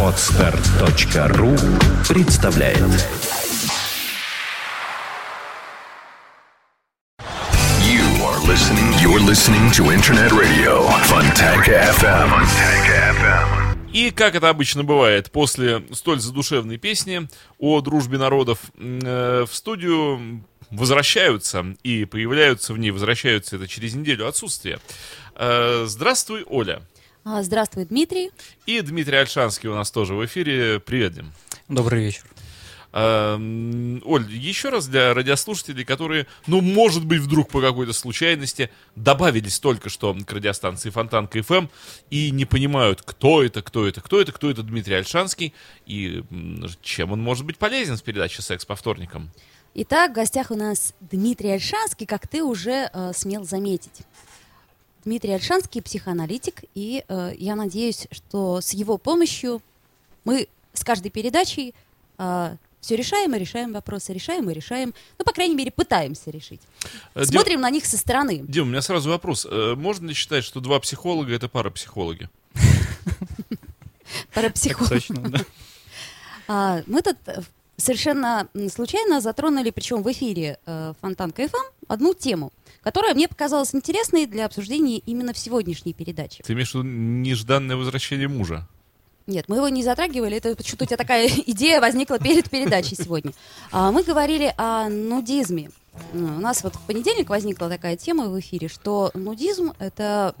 Отстар.ру представляет You are listening. You're listening to Internet Radio Fontanka FM. FM. И, как это обычно бывает, после столь задушевной песни о дружбе народов э, в студию возвращаются и появляются в ней, возвращаются это через неделю отсутствия. Э, здравствуй, Оля. А, Здравствуй, Дмитрий. И Дмитрий Альшанский у нас тоже в эфире. Привет, Дим. Добрый вечер. Э, м, Оль, еще раз для радиослушателей, которые, ну, может быть, вдруг по какой-то случайности добавились только что к радиостанции Фонтанка ФМ и не понимают, кто это, кто это, кто это, кто это Дмитрий Альшанский и чем он может быть полезен в передаче «Секс по вторникам». Итак, в гостях у нас Дмитрий Альшанский, как ты уже э, смел заметить. Дмитрий Альшанский психоаналитик, и э, я надеюсь, что с его помощью мы с каждой передачей все решаем и решаем вопросы, решаем и решаем, ну, по крайней мере, пытаемся решить. Э, Дим- Смотрим на них со стороны. Дим, у меня сразу вопрос. Э, Можно ли считать, что два психолога — это парапсихологи? Парапсихолог. Точно, да. А, мы тут э, совершенно случайно затронули, причем в эфире э, Фонтанка ФМ, одну тему, которая мне показалась интересной для обсуждения именно в сегодняшней передаче. Ты имеешь в виду нежданное возвращение мужа? Нет, мы его не затрагивали, это почему-то у тебя такая идея возникла перед передачей сегодня. А, мы говорили о нудизме. У нас вот в понедельник возникла такая тема в эфире, что нудизм это...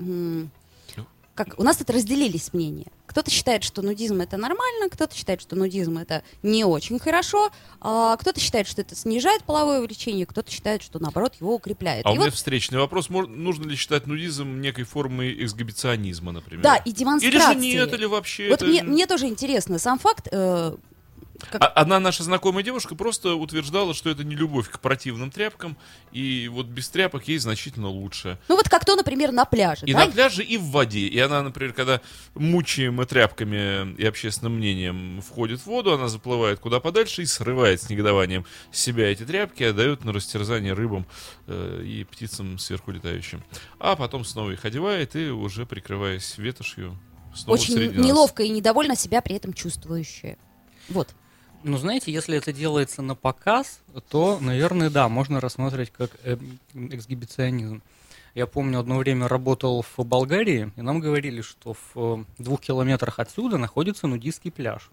Как, у нас тут разделились мнения. Кто-то считает, что нудизм это нормально, кто-то считает, что нудизм это не очень хорошо, а кто-то считает, что это снижает половое влечение, кто-то считает, что наоборот его укрепляет. А у И меня вот- встречный вопрос. Нужно ли считать нудизм некой формой эксгибиционизма, например? да, и Или демонстрации. же нет, или вообще Вот это... мне, мне тоже интересно сам факт. э, как- А- Одна наша знакомая девушка просто утверждала, что это не любовь к противным тряпкам, и вот без тряпок ей значительно лучше. Ну вот как то, например, на пляже. И да? на пляже, и в воде. И она, например, когда мучаемая тряпками и общественным мнением входит в воду, она заплывает куда подальше и срывает с негодованием с себя эти тряпки, отдает на растерзание рыбам э, и птицам сверху летающим. А потом снова их одевает и уже прикрываясь ветошью снова Очень среди нас. неловко и недовольно себя при этом чувствующие. Вот. Ну, знаете, если это делается на показ, то, наверное, да, можно рассматривать как э, эксгибиционизм. Я помню, одно время работал в Болгарии, и нам говорили, что в э, двух километрах отсюда находится нудистский пляж.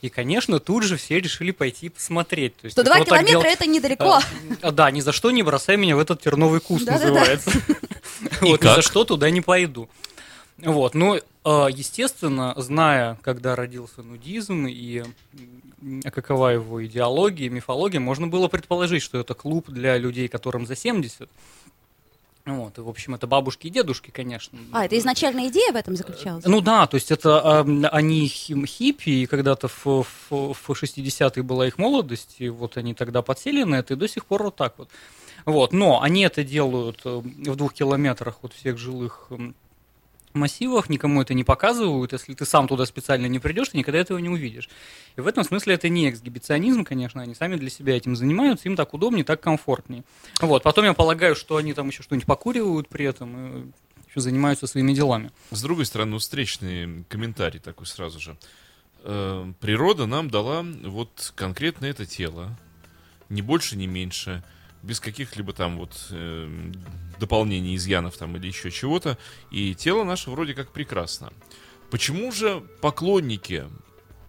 И, конечно, тут же все решили пойти посмотреть. То есть, Что два вот километра дел- это недалеко. А, да, ни за что не бросай меня в этот терновый куст, называется. Вот, ни за что туда не пойду. Вот, ну, естественно, зная, когда родился нудизм и какова его идеология, мифология, можно было предположить, что это клуб для людей, которым за 70. Вот, и, в общем, это бабушки и дедушки, конечно. А, это изначальная идея в этом заключалась? Ну да, то есть это эм, они хиппи, и когда-то в, в, в 60-е была их молодость, и вот они тогда подсели на это, и до сих пор вот так вот. Вот, но они это делают э, в двух километрах от всех жилых массивах, никому это не показывают, если ты сам туда специально не придешь, ты никогда этого не увидишь. И в этом смысле это не эксгибиционизм, конечно, они сами для себя этим занимаются, им так удобнее, так комфортнее. Вот, потом я полагаю, что они там еще что-нибудь покуривают при этом, еще занимаются своими делами. С другой стороны, вот встречный комментарий такой сразу же. Э, Природа нам дала вот конкретно это тело, ни больше, ни меньше, без каких-либо там вот э, дополнений, изъянов там или еще чего-то, и тело наше вроде как прекрасно. Почему же поклонники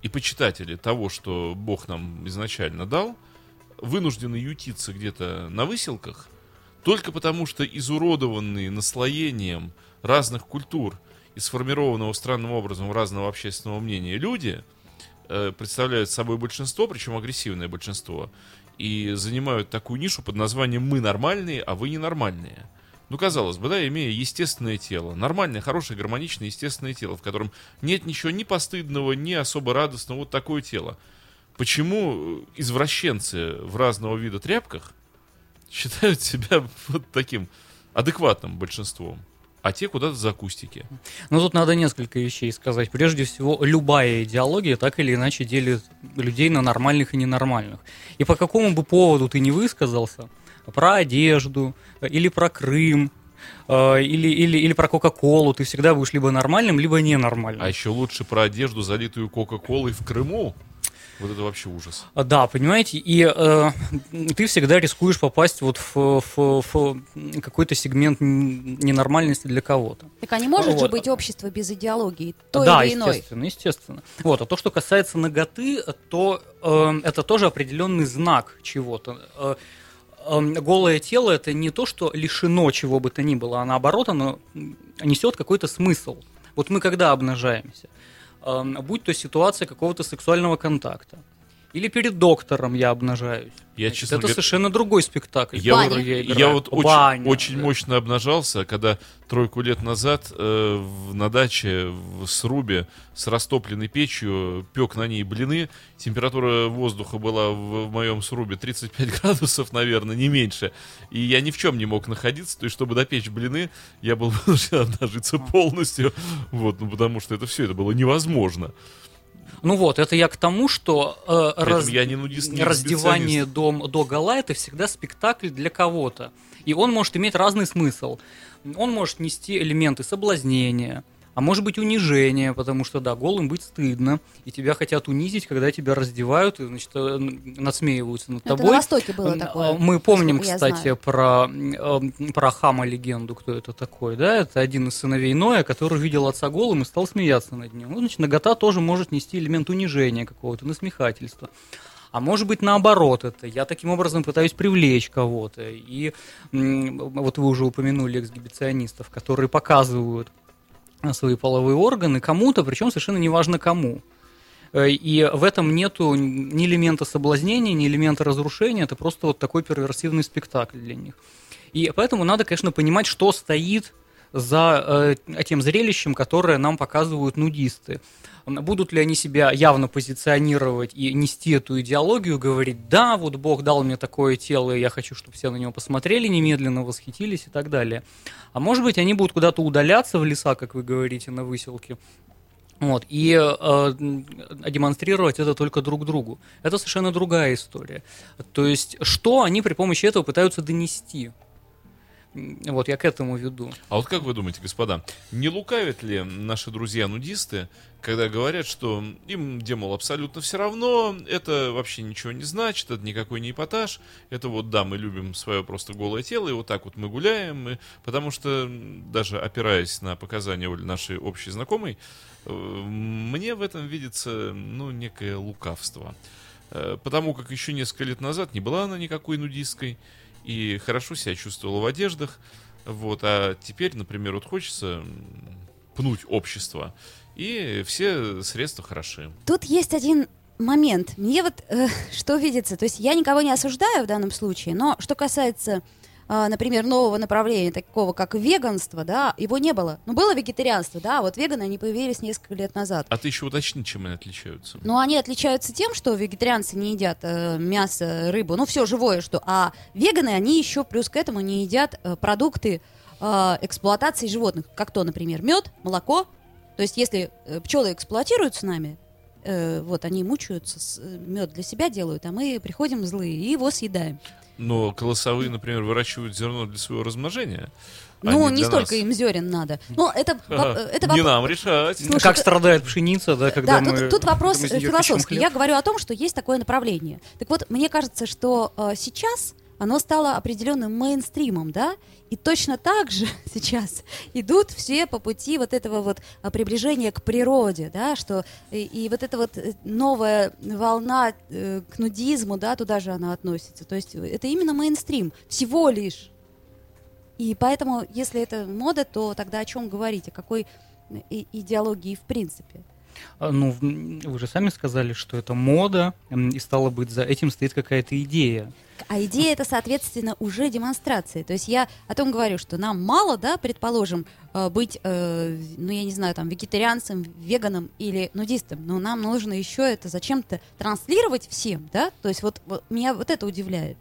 и почитатели того, что Бог нам изначально дал, вынуждены ютиться где-то на выселках, только потому что изуродованные наслоением разных культур и сформированного странным образом разного общественного мнения люди э, представляют собой большинство, причем агрессивное большинство, и занимают такую нишу под названием «мы нормальные, а вы ненормальные». Ну, казалось бы, да, имея естественное тело, нормальное, хорошее, гармоничное, естественное тело, в котором нет ничего ни постыдного, ни особо радостного, вот такое тело. Почему э, извращенцы в разного вида тряпках считают себя вот таким адекватным большинством, а те куда-то за кустики? Ну, тут надо несколько вещей сказать. Прежде всего, любая идеология так или иначе делит людей на нормальных и ненормальных. И по какому бы поводу ты не высказался, про одежду или про Крым, э, или, или, или про Кока-Колу, ты всегда будешь либо нормальным, либо ненормальным. А еще лучше про одежду, залитую Кока-Колой в Крыму. Вот это вообще ужас. А, Да, понимаете, и э, ты всегда рискуешь попасть вот в, в- в какой-то сегмент ненормальности для кого-то. Так а не может же Вот. быть общество без идеологии, той да, или иной? естественно, естественно. Вот, а то, что касается ноготы, то э, это тоже определенный знак чего-то. Э, э, голое тело это не то, что лишено чего бы то ни было, а наоборот, оно несет какой-то смысл. Вот мы когда обнажаемся, будь то ситуация какого-то сексуального контакта, или перед доктором я обнажаюсь. Я, Значит, честно это говоря, совершенно другой спектакль, Я, который я играю. я вот очень, Баня, очень да. мощно обнажался, когда тройку лет назад э, на даче в срубе с растопленной печью пек на ней блины. Температура воздуха была в, в моем срубе 35 градусов, наверное, не меньше. И я ни в чем не мог находиться. То есть, чтобы допечь блины, я был вынужден обнажиться полностью. Вот, ну, потому что это все, это было невозможно. Ну вот, это я к тому, что э, раз- я не нудист, не раздевание до, до гола это всегда спектакль для кого-то. И он может иметь разный смысл. Он может нести элементы соблазнения, а может быть унижения, потому что, да, голым быть стыдно, и тебя хотят унизить, когда тебя раздевают, и, значит, э, надсмеиваются над Это на тобой. Востоке было такое. Мы помним, кстати, знаю. про, э, про Хама легенду, кто это такой, да, это один из сыновей Ноя, который видел отца голым и стал смеяться над ним. Ну, значит, нагота тоже может нести элемент унижения какого-то, насмехательства. А может быть наоборот это. Я таким образом пытаюсь привлечь кого-то. И вот вы уже упомянули эксгибиционистов, которые показывают свои половые органы кому-то, причем совершенно неважно кому. Э, И в этом нету ни элемента соблазнения, ни элемента разрушения. Это просто вот такой перверсивный спектакль для них. И поэтому надо, конечно, понимать, что стоит за э, тем зрелищем, которое нам показывают нудисты. Будут ли они себя явно позиционировать и нести эту идеологию, говорить, да, вот Бог дал мне такое тело, и я хочу, чтобы все на него посмотрели немедленно, восхитились и так далее. А может быть, они будут куда-то удаляться в леса, как вы говорите, на выселке, вот, и э, м, демонстрировать это только друг другу. Это совершенно другая история. То есть, что они при помощи этого пытаются донести? Вот, я к этому веду. А вот как вы думаете, господа, не лукавят ли наши друзья-нудисты, когда говорят, что им, где, мол, абсолютно все равно, это вообще ничего не значит, это никакой не эпатаж, это вот, да, мы любим свое просто голое тело, и вот так вот мы гуляем, и- потому что, даже опираясь на показания нашей общей знакомой, э, мне в этом видится, ну, некое лукавство. Э, Потому как еще несколько лет назад не была она никакой нудисткой, и хорошо себя чувствовала в одеждах, вот, а теперь, например, вот хочется пнуть общество, и все средства хороши. Тут есть один момент. Мне вот э, что видится, то есть я никого не осуждаю в данном случае, но что касается, например, нового направления, такого как веганство, да, его не было. Ну, было вегетарианство, да, а вот веганы, они появились несколько лет назад. А ты еще уточни, чем они отличаются. Но они отличаются тем, что вегетарианцы не едят э, мясо, рыбу, ну все живое, что, а веганы, они еще плюс к этому не едят э, продукты э, эксплуатации животных, как то, например, мед, молоко. То есть, если э, пчелы эксплуатируют с нами, э, вот они мучаются, мед для себя делают, а мы приходим злые и его съедаем. Но колосовые, например, выращивают зерно для своего размножения. а ну, не для столько нас. им зерен надо. Ну, это, воп- Ха-ха. это Не воп- нам решать. Слушай, как ты- страдает пшеница, да, когда да, мы... тут, тут вопрос э, философский. Я говорю о том, что есть такое направление. Так вот, мне кажется, что э, сейчас оно стало определенным мейнстримом, да, и точно так же сейчас идут все по пути вот этого вот а, приближения к природе, да, что и, и вот эта вот э, новая волна э, к нудизму, да, туда же она относится. То есть это именно мейнстрим, всего лишь. И поэтому, если это мода, то тогда о чем говорить, о какой э, идеологии в принципе? А, Ну, вы же сами сказали, что это мода, и стало быть, за этим стоит какая-то идея. А идея это, соответственно, уже демонстрация. То есть я о том говорю, что нам мало, да, предположим, э, быть, э, ну я не знаю, там, вегетарианцем, веганом или нудистом, но нам нужно еще это зачем-то транслировать всем, да? То есть вот, вот меня вот это удивляет.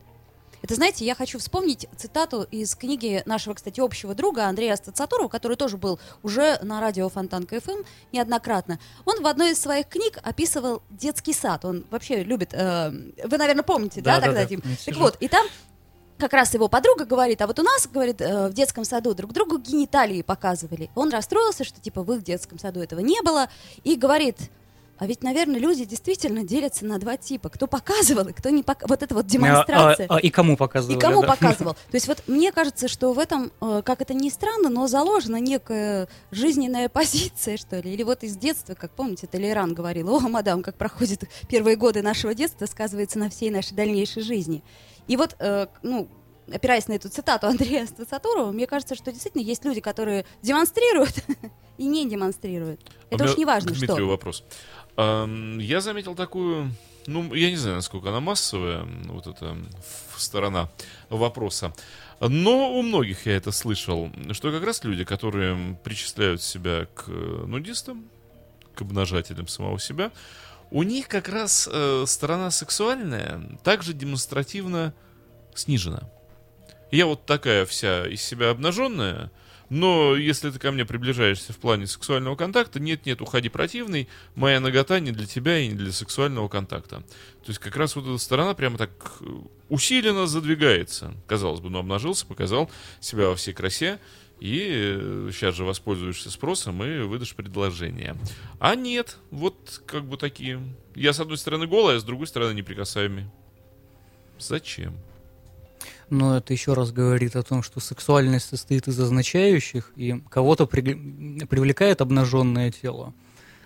Это, знаете, я хочу вспомнить цитату из книги нашего, кстати, общего друга Андрея Стацатурова, который тоже был уже на радио Фонтанка ФМ неоднократно. Он в одной из своих книг описывал детский сад. Он вообще любит... э, вы, наверное, помните, да, Да, да, тогда, да. Дим? Так вот, и там как раз его подруга говорит, а вот у нас, говорит, э, в детском саду друг другу гениталии показывали. Он расстроился, что типа в их детском саду этого не было, и говорит, а ведь, наверное, люди действительно делятся на два типа. Кто показывал и кто не показывал. Вот это вот демонстрация. А, а, а, и кому показывал? И кому да? показывал. То есть вот мне кажется, что в этом, э, как это ни странно, но заложена некая жизненная позиция, что ли. Или вот из детства, как помните, Толеран говорил, о, мадам, как проходят первые годы нашего детства, сказывается на всей нашей дальнейшей жизни. И вот, э, ну, опираясь на эту цитату Андрея Ствацатурова, мне кажется, что действительно есть люди, которые демонстрируют и не демонстрируют. Это а уж не важно, что. Дмитрию вопрос. Я заметил такую, ну, я не знаю, насколько она массовая, вот эта сторона вопроса. Но у многих я это слышал, что как раз люди, которые причисляют себя к нудистам, к обнажателям самого себя, у них как раз э, сторона сексуальная также демонстративно снижена. Я вот такая вся из себя обнаженная, но если ты ко мне приближаешься в плане сексуального контакта, нет-нет, уходи противный, моя нагота не для тебя и не для сексуального контакта. То есть как раз вот эта сторона прямо так э, усиленно задвигается. Казалось бы, ну обнажился, показал себя во всей красе, и сейчас э, же воспользуешься спросом и выдашь предложение. А нет, вот как бы такие. Я с одной стороны голая, а с другой стороны неприкасаемый. Зачем? Но это еще раз говорит о том, что сексуальность состоит из означающих, и кого-то при... привлекает обнаженное тело.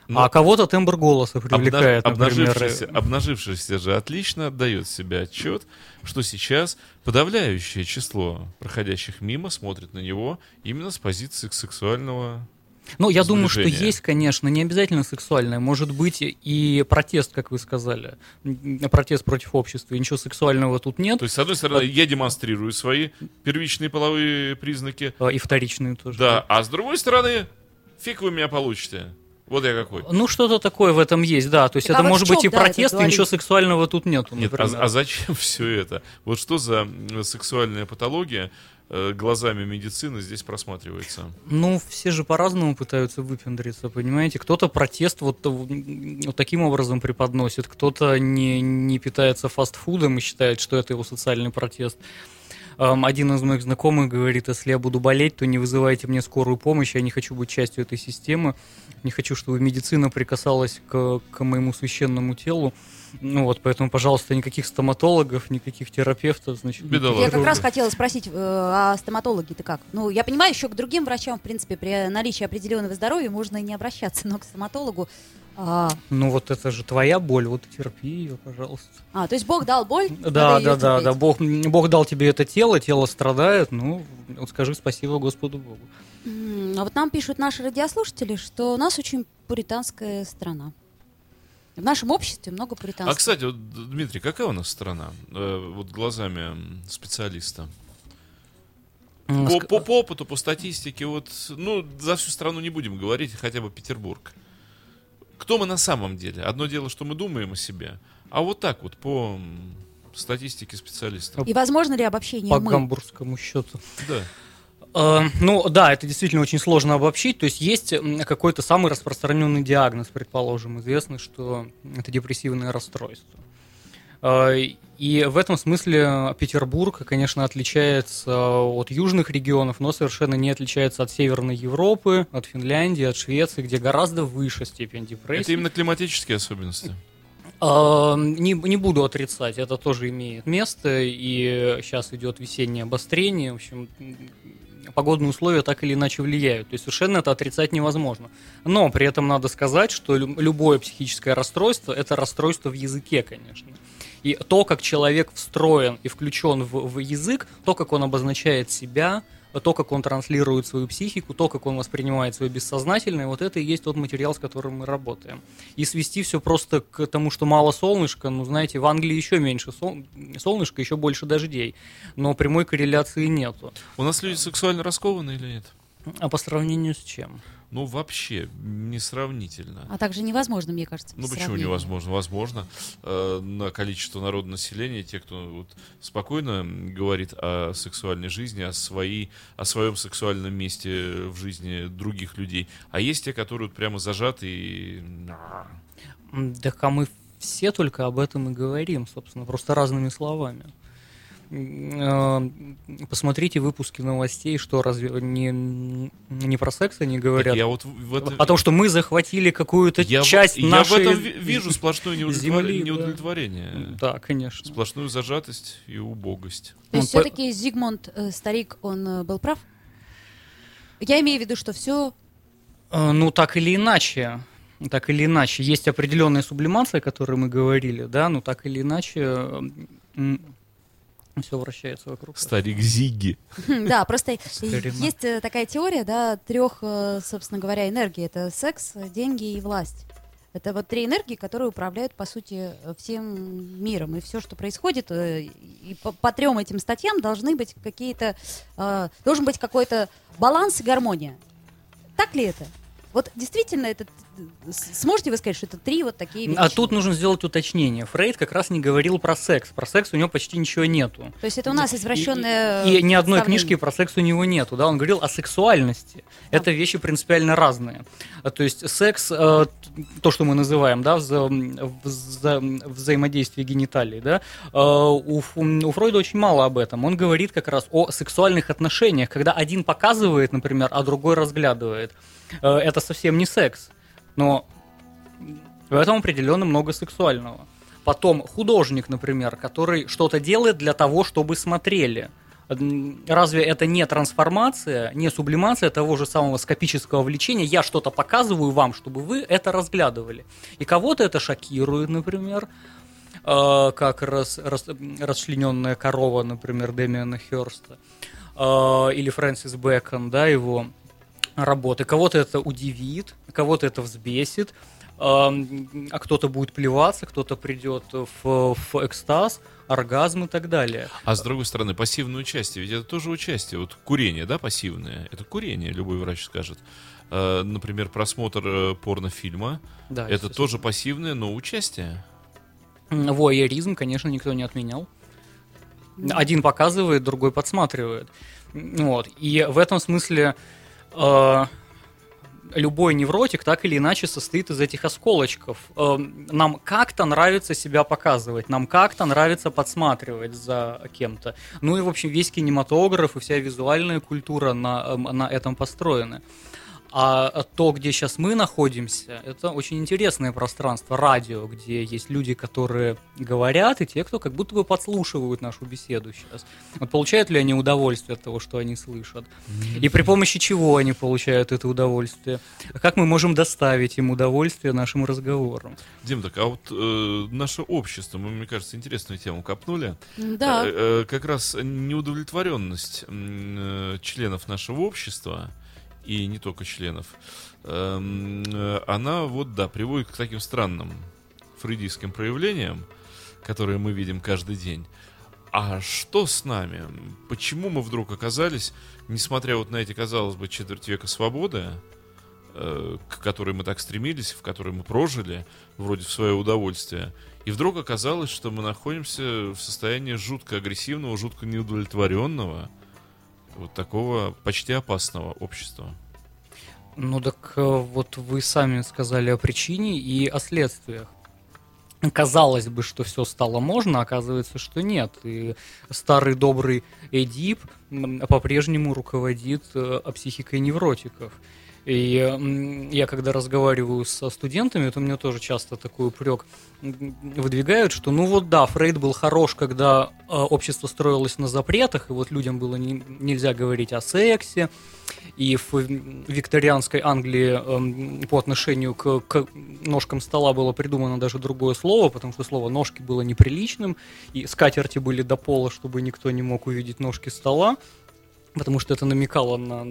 Но а кого-то тембр голоса привлекает, обнаж... обнажившийся, например... обнажившийся же отлично отдает себе отчет, что сейчас подавляющее число проходящих мимо смотрит на него именно с позиции сексуального ну, я думаю, что есть, конечно, не обязательно сексуальное. Может быть и протест, как вы сказали. Протест против общества. И ничего сексуального тут нет. То есть, с одной стороны, а... я демонстрирую свои первичные половые признаки. А, и вторичные тоже. Да, а с другой стороны, фиг вы меня получите. Вот я какой. Ну, что-то такое в этом есть, да. То есть так это а может быть и да, протест, и ничего сексуального тут нету. Нет, а, а зачем все это? Вот что за сексуальная патология, глазами медицины здесь просматривается? Ну, все же по-разному пытаются выпендриться, понимаете? Кто-то протест вот, вот таким образом преподносит, кто-то не, не питается фастфудом и считает, что это его социальный протест. Один из моих знакомых говорит, если я буду болеть, то не вызывайте мне скорую помощь, я не хочу быть частью этой системы, не хочу, чтобы медицина прикасалась к, к моему священному телу. Ну вот, поэтому, пожалуйста, никаких стоматологов, никаких терапевтов, значит. Бедолага. Я как раз хотела спросить, э, а стоматологи-то как? Ну, я понимаю, еще к другим врачам, в принципе, при наличии определенного здоровья можно и не обращаться, но к стоматологу а... Ну вот это же твоя боль, вот терпи ее, пожалуйста. А, то есть Бог дал боль? Да, да, да, да. Бог, Бог дал тебе это тело, тело страдает, ну, вот скажи спасибо Господу Богу. А вот нам пишут наши радиослушатели, что у нас очень пуританская страна. В нашем обществе много пуританства. А, кстати, вот, Дмитрий, какая у нас страна? Э, вот глазами специалиста. По, по, по опыту, по статистике, вот, ну, за всю страну не будем говорить, хотя бы Петербург. Кто мы на самом деле? Одно дело, что мы думаем о себе, а вот так вот, по статистике специалистов. И возможно ли обобщение По мы? гамбургскому счету. Да. Э, ну да, это действительно очень сложно обобщить. То есть есть какой-то самый распространенный диагноз, предположим, известно, что это депрессивное расстройство. Э, и в этом смысле Петербург, конечно, отличается от южных регионов, но совершенно не отличается от Северной Европы, от Финляндии, от Швеции, где гораздо выше степень депрессии. Это именно климатические особенности. Э, не, не буду отрицать, это тоже имеет место, и сейчас идет весеннее обострение. В общем, погодные условия так или иначе влияют. То есть совершенно это отрицать невозможно. Но при этом надо сказать, что любое психическое расстройство – это расстройство в языке, конечно. И то, как человек встроен и включен в, в язык, то, как он обозначает себя – то, как он транслирует свою психику, то, как он воспринимает свое бессознательное, вот это и есть тот материал, с которым мы работаем. И свести все просто к тому, что мало солнышка, ну, знаете, в Англии еще меньше сол... солнышка, еще больше дождей, но прямой корреляции нету. У нас люди сексуально раскованы или нет? А по сравнению с чем? Ну, вообще, несравнительно. А также невозможно, мне кажется. Ну, почему невозможно? Возможно. Э, на количество народного населения, те, кто вот, спокойно говорит о сексуальной жизни, о, своей, о своем сексуальном месте в жизни других людей. А есть те, которые вот прямо зажаты и... Да, а мы все только об этом и говорим, собственно, просто разными словами. Э, посмотрите выпуски новостей, что разве не, не про секс они говорят, Так я вот в это- о том, что мы захватили какую-то я, в- часть я нашей в этом ви- вижу сплошное неудовлетвор- земли, да. неудовлетворение. Да, конечно. Сплошную зажатость и убогость. То есть Он по- все-таки Зигмунд э, старик, он э, был прав? Я имею в виду, что все Э, Ну, так или иначе, так или иначе, есть определенная сублимация, о которой мы говорили, да, ну так или иначе все вращается вокруг. Старик Зигги. Хм, Да, просто есть э, такая теория, да, трех, э, собственно говоря, энергий. Это секс, деньги и власть. Это вот три энергии, которые управляют, по сути, э, всем миром. И все, что происходит, и по, по трем этим статьям должны быть какие-то, э, должен быть какой-то баланс и гармония. Так ли это? Вот действительно, это э, с- сможете вы сказать, что это три вот такие А величины? тут нужно сделать уточнение. Фрейд как раз не говорил про секс. Про секс у него почти ничего нету. То есть это у нас извращенное И, и ни одной книжки про секс у него нету, да, он говорил о сексуальности. Это вещи принципиально разные. А, То есть секс, т- то, что мы называем, да, вза- вза- взаимодействие гениталий, да, у, у Фройда очень мало об этом. Он говорит как раз о сексуальных отношениях, когда один показывает, например, а другой разглядывает. Это совсем не секс, но в этом определенно много сексуального. Потом художник, например, который что-то делает для того, чтобы смотрели. Разве это не трансформация, не сублимация того же самого скопического влечения? Я что-то показываю вам, чтобы вы это разглядывали. И кого-то это шокирует, например, э, как рас, рас- расчлененная корова, например, Дэмиана Херста, э, или Фрэнсис Бэкон, да, его работы. Кого-то это удивит, кого-то это взбесит, эм, а кто-то будет плеваться, кто-то придет в, в экстаз, оргазм и так далее. А с другой стороны, пассивное участие, ведь это тоже участие. Вот курение, да, пассивное? Это курение, любой врач скажет. Э, Например, просмотр э, порнофильма. Да, это тоже пассивное, но участие. Воеризм, конечно, никто не отменял. Один показывает, другой подсматривает. Вот. И в этом смысле любой невротик так или иначе состоит из этих осколочков. Э, нам как-то нравится себя показывать, нам как-то нравится подсматривать за кем-то. Ну и, в общем, весь кинематограф и вся визуальная культура на, эм, на этом построены. А то, где сейчас мы находимся, это очень интересное пространство, радио, где есть люди, которые говорят, и те, кто как будто бы подслушивают нашу беседу сейчас. Вот получают ли они удовольствие от того, что они слышат? И при помощи чего они получают это удовольствие? А Как мы можем доставить им удовольствие нашим разговорам? Дим, так а вот э, наше общество, мы, мне кажется, интересную тему копнули. Да. Э, э, как раз неудовлетворенность э, членов нашего общества, и не только членов, эм, э, она вот, да, приводит к таким странным фрейдистским проявлениям, которые мы видим каждый день. А что с нами? Почему мы вдруг оказались, несмотря вот на эти, казалось бы, четверть века свободы, э, к которой мы так стремились, в которой мы прожили, вроде в свое удовольствие, и вдруг оказалось, что мы находимся в состоянии жутко агрессивного, жутко неудовлетворенного, вот такого почти опасного общества. Ну так э, вот вы сами сказали о причине и о следствиях. Казалось бы, что все стало можно, оказывается, что нет. И старый добрый Эдип по-прежнему руководит э, психикой невротиков. И я когда разговариваю со студентами, то мне тоже часто такой упрек выдвигают, что ну вот да, Фрейд был хорош, когда э, общество строилось на запретах, и вот людям было не- нельзя говорить о сексе, и в викторианской Англии эм, по отношению к, к ножкам стола было придумано даже другое слово, потому что слово ножки было неприличным, и скатерти были до пола, чтобы никто не мог увидеть ножки стола, потому что это намекало на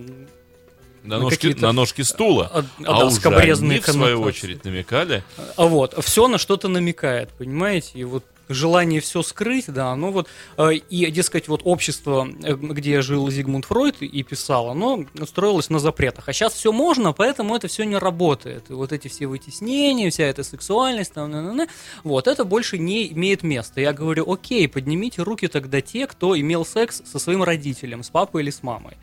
На, ножки, на ножки стула. а, А, да, уже они, в свою очередь, намекали. А Вот, все на что-то намекает, понимаете? И вот желание все скрыть, да, ну вот, э, и, дескать, вот общество, где жил Зигмунд Фройд и писал, оно строилось на запретах. А сейчас все можно, поэтому это все не работает. И вот эти все вытеснения, вся эта сексуальность, там, на- на- на, вот, это больше не имеет места. Я говорю, окей, поднимите руки тогда те, кто имел секс со своим родителем, с папой или с мамой.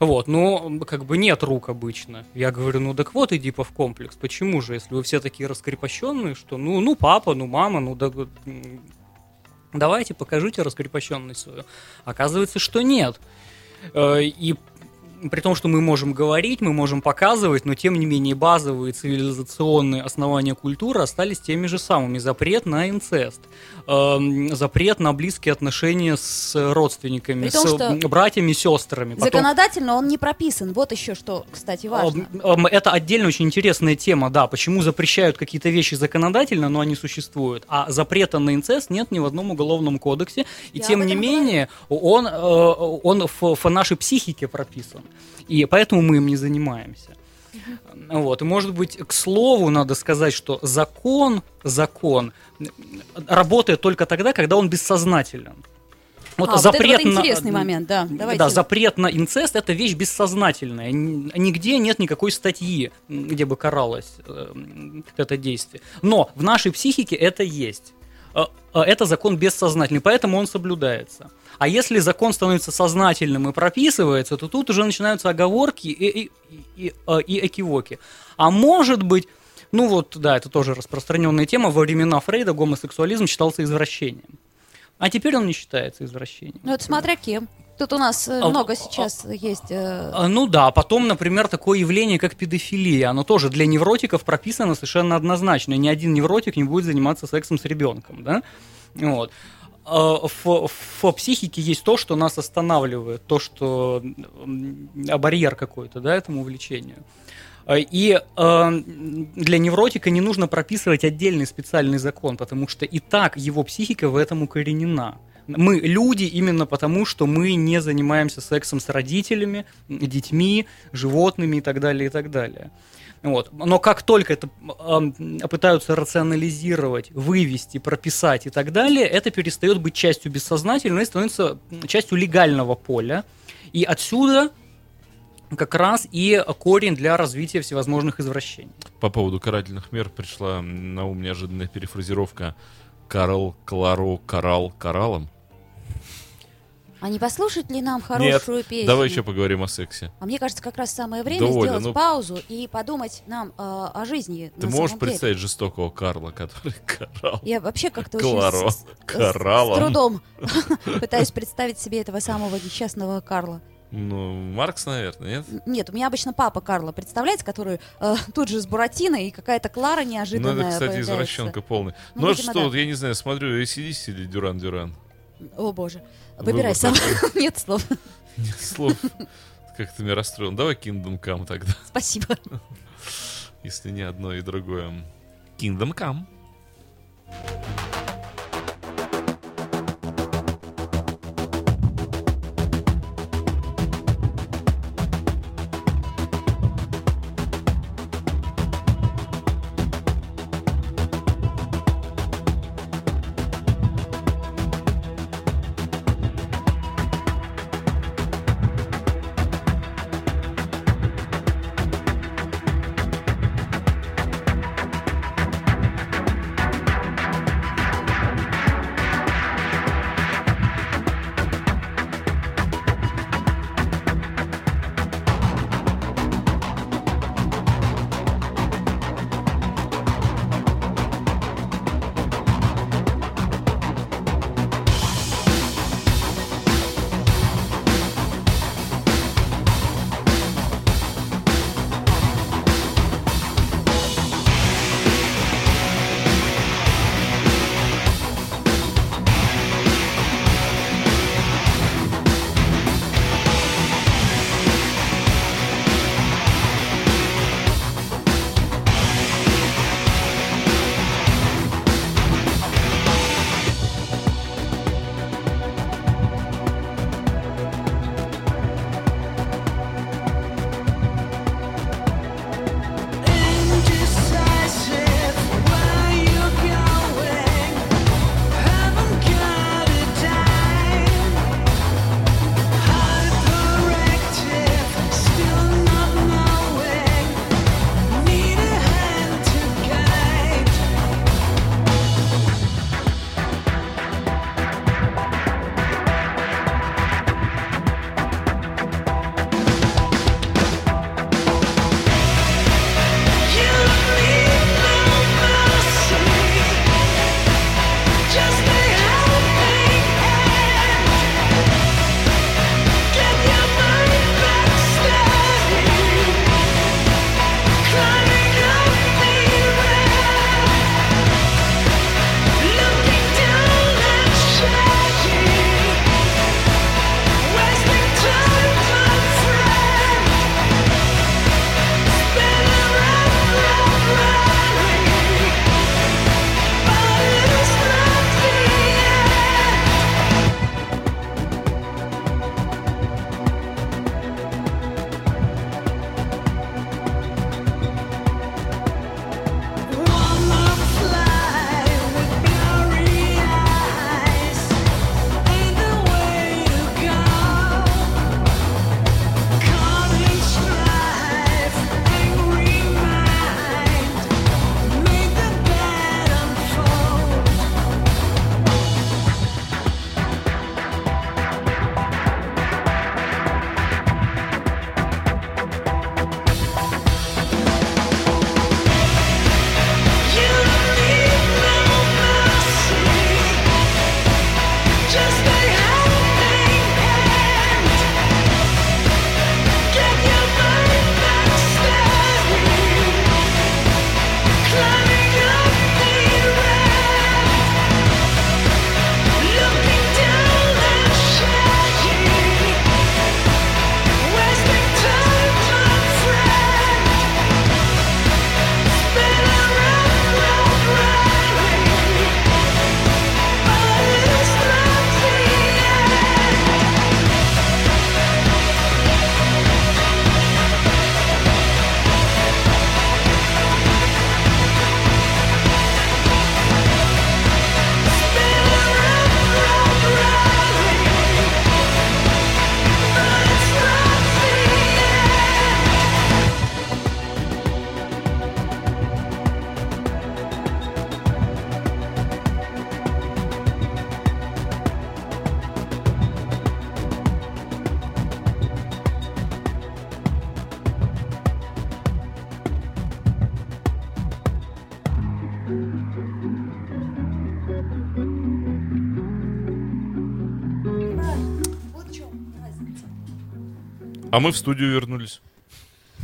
Вот, но как бы нет рук обычно. Я говорю, ну так вот Эдипов комплекс. Почему же, если вы все такие раскрепощенные, что ну, ну папа, ну мама, ну да, Давайте, покажите раскрепощенность свою. Оказывается, что нет. Э, И при том, что мы можем говорить, мы можем показывать, но тем не менее базовые цивилизационные основания культуры остались теми же самыми. Запрет на инцест, эм, запрет на близкие отношения с родственниками, При том, с что братьями, сестрами. Потом- Законодательно он не прописан. Вот еще что, кстати, важно. Это отдельно очень интересная тема, да, почему запрещают какие-то вещи законодательно, но они существуют, а запрета на инцест нет ни в одном уголовном кодексе, и Я тем не менее он, э, он в, в нашей психике прописан, и поэтому мы им не занимаемся. Вот. И, может быть, к слову, надо сказать, что закон, закон работает только тогда, когда он бессознателен. Вот А, вот запрет это вот на- интересный момент, да. Давайте. да, запрет на инцест это вещь бессознательная. Нигде нет никакой статьи, где бы каралось э, это действие. Но в нашей психике это есть. Э, э, Это закон бессознательный, поэтому он соблюдается. А если закон становится сознательным и прописывается, то тут уже начинаются оговорки и, и, и, э, и экивоки. А может быть, ну вот, да, это тоже распространенная тема, во времена Фрейда гомосексуализм считался извращением. А теперь он не считается извращением. Ну, это смотря кем. Тут у нас э, А, много а, сейчас есть. э, А, Ну да, потом, например, такое явление, как педофилия, оно тоже для невротиков прописано совершенно однозначно. Ни один невротик не будет заниматься сексом с ребенком, да? Вот. В, в психике есть то, что нас останавливает, то, что а, барьер какой-то, да, этому увлечению. И э, для невротика не нужно прописывать отдельный специальный закон, потому что и так его психика в этом укоренена. Мы люди именно потому, что мы не занимаемся сексом с родителями, детьми, животными и так далее, и так далее. Вот. Но как только это э, пытаются рационализировать, вывести, прописать и так далее, это перестает быть частью бессознательного и становится частью легального поля. И отсюда как раз и корень для развития всевозможных извращений. По поводу карательных мер пришла на ум неожиданная перефразировка Карл, Клару, Карал, Каралом. А не послушать ли нам Нет, хорошую песню? давай еще поговорим о сексе. А мне кажется, как раз самое время Довольно, сделать ну- паузу и подумать нам э, о жизни. Ты можешь самом деле. представить жестокого Карла, который карал? Я вообще как-то очень с- с- с- трудом пытаюсь представить себе этого самого несчастного Карла. Ну, Маркс, наверное, нет? Нет, у меня обычно папа Карла, представляете, который э, тут же с Буратино и какая-то Клара Ну, неожиданная это, кстати, появляется. извращенка полный. Ну, Ну, а видимо, что, да. вот я не знаю, смотрю, ACDC или Дюран-Дюран? О боже. Выбирай сам. Нет слов. Нет слов. Как-то меня расстроил. Давай Kingdom Come тогда, Спасибо. если не одно и другое. Kingdom Come. А мы в студию вернулись.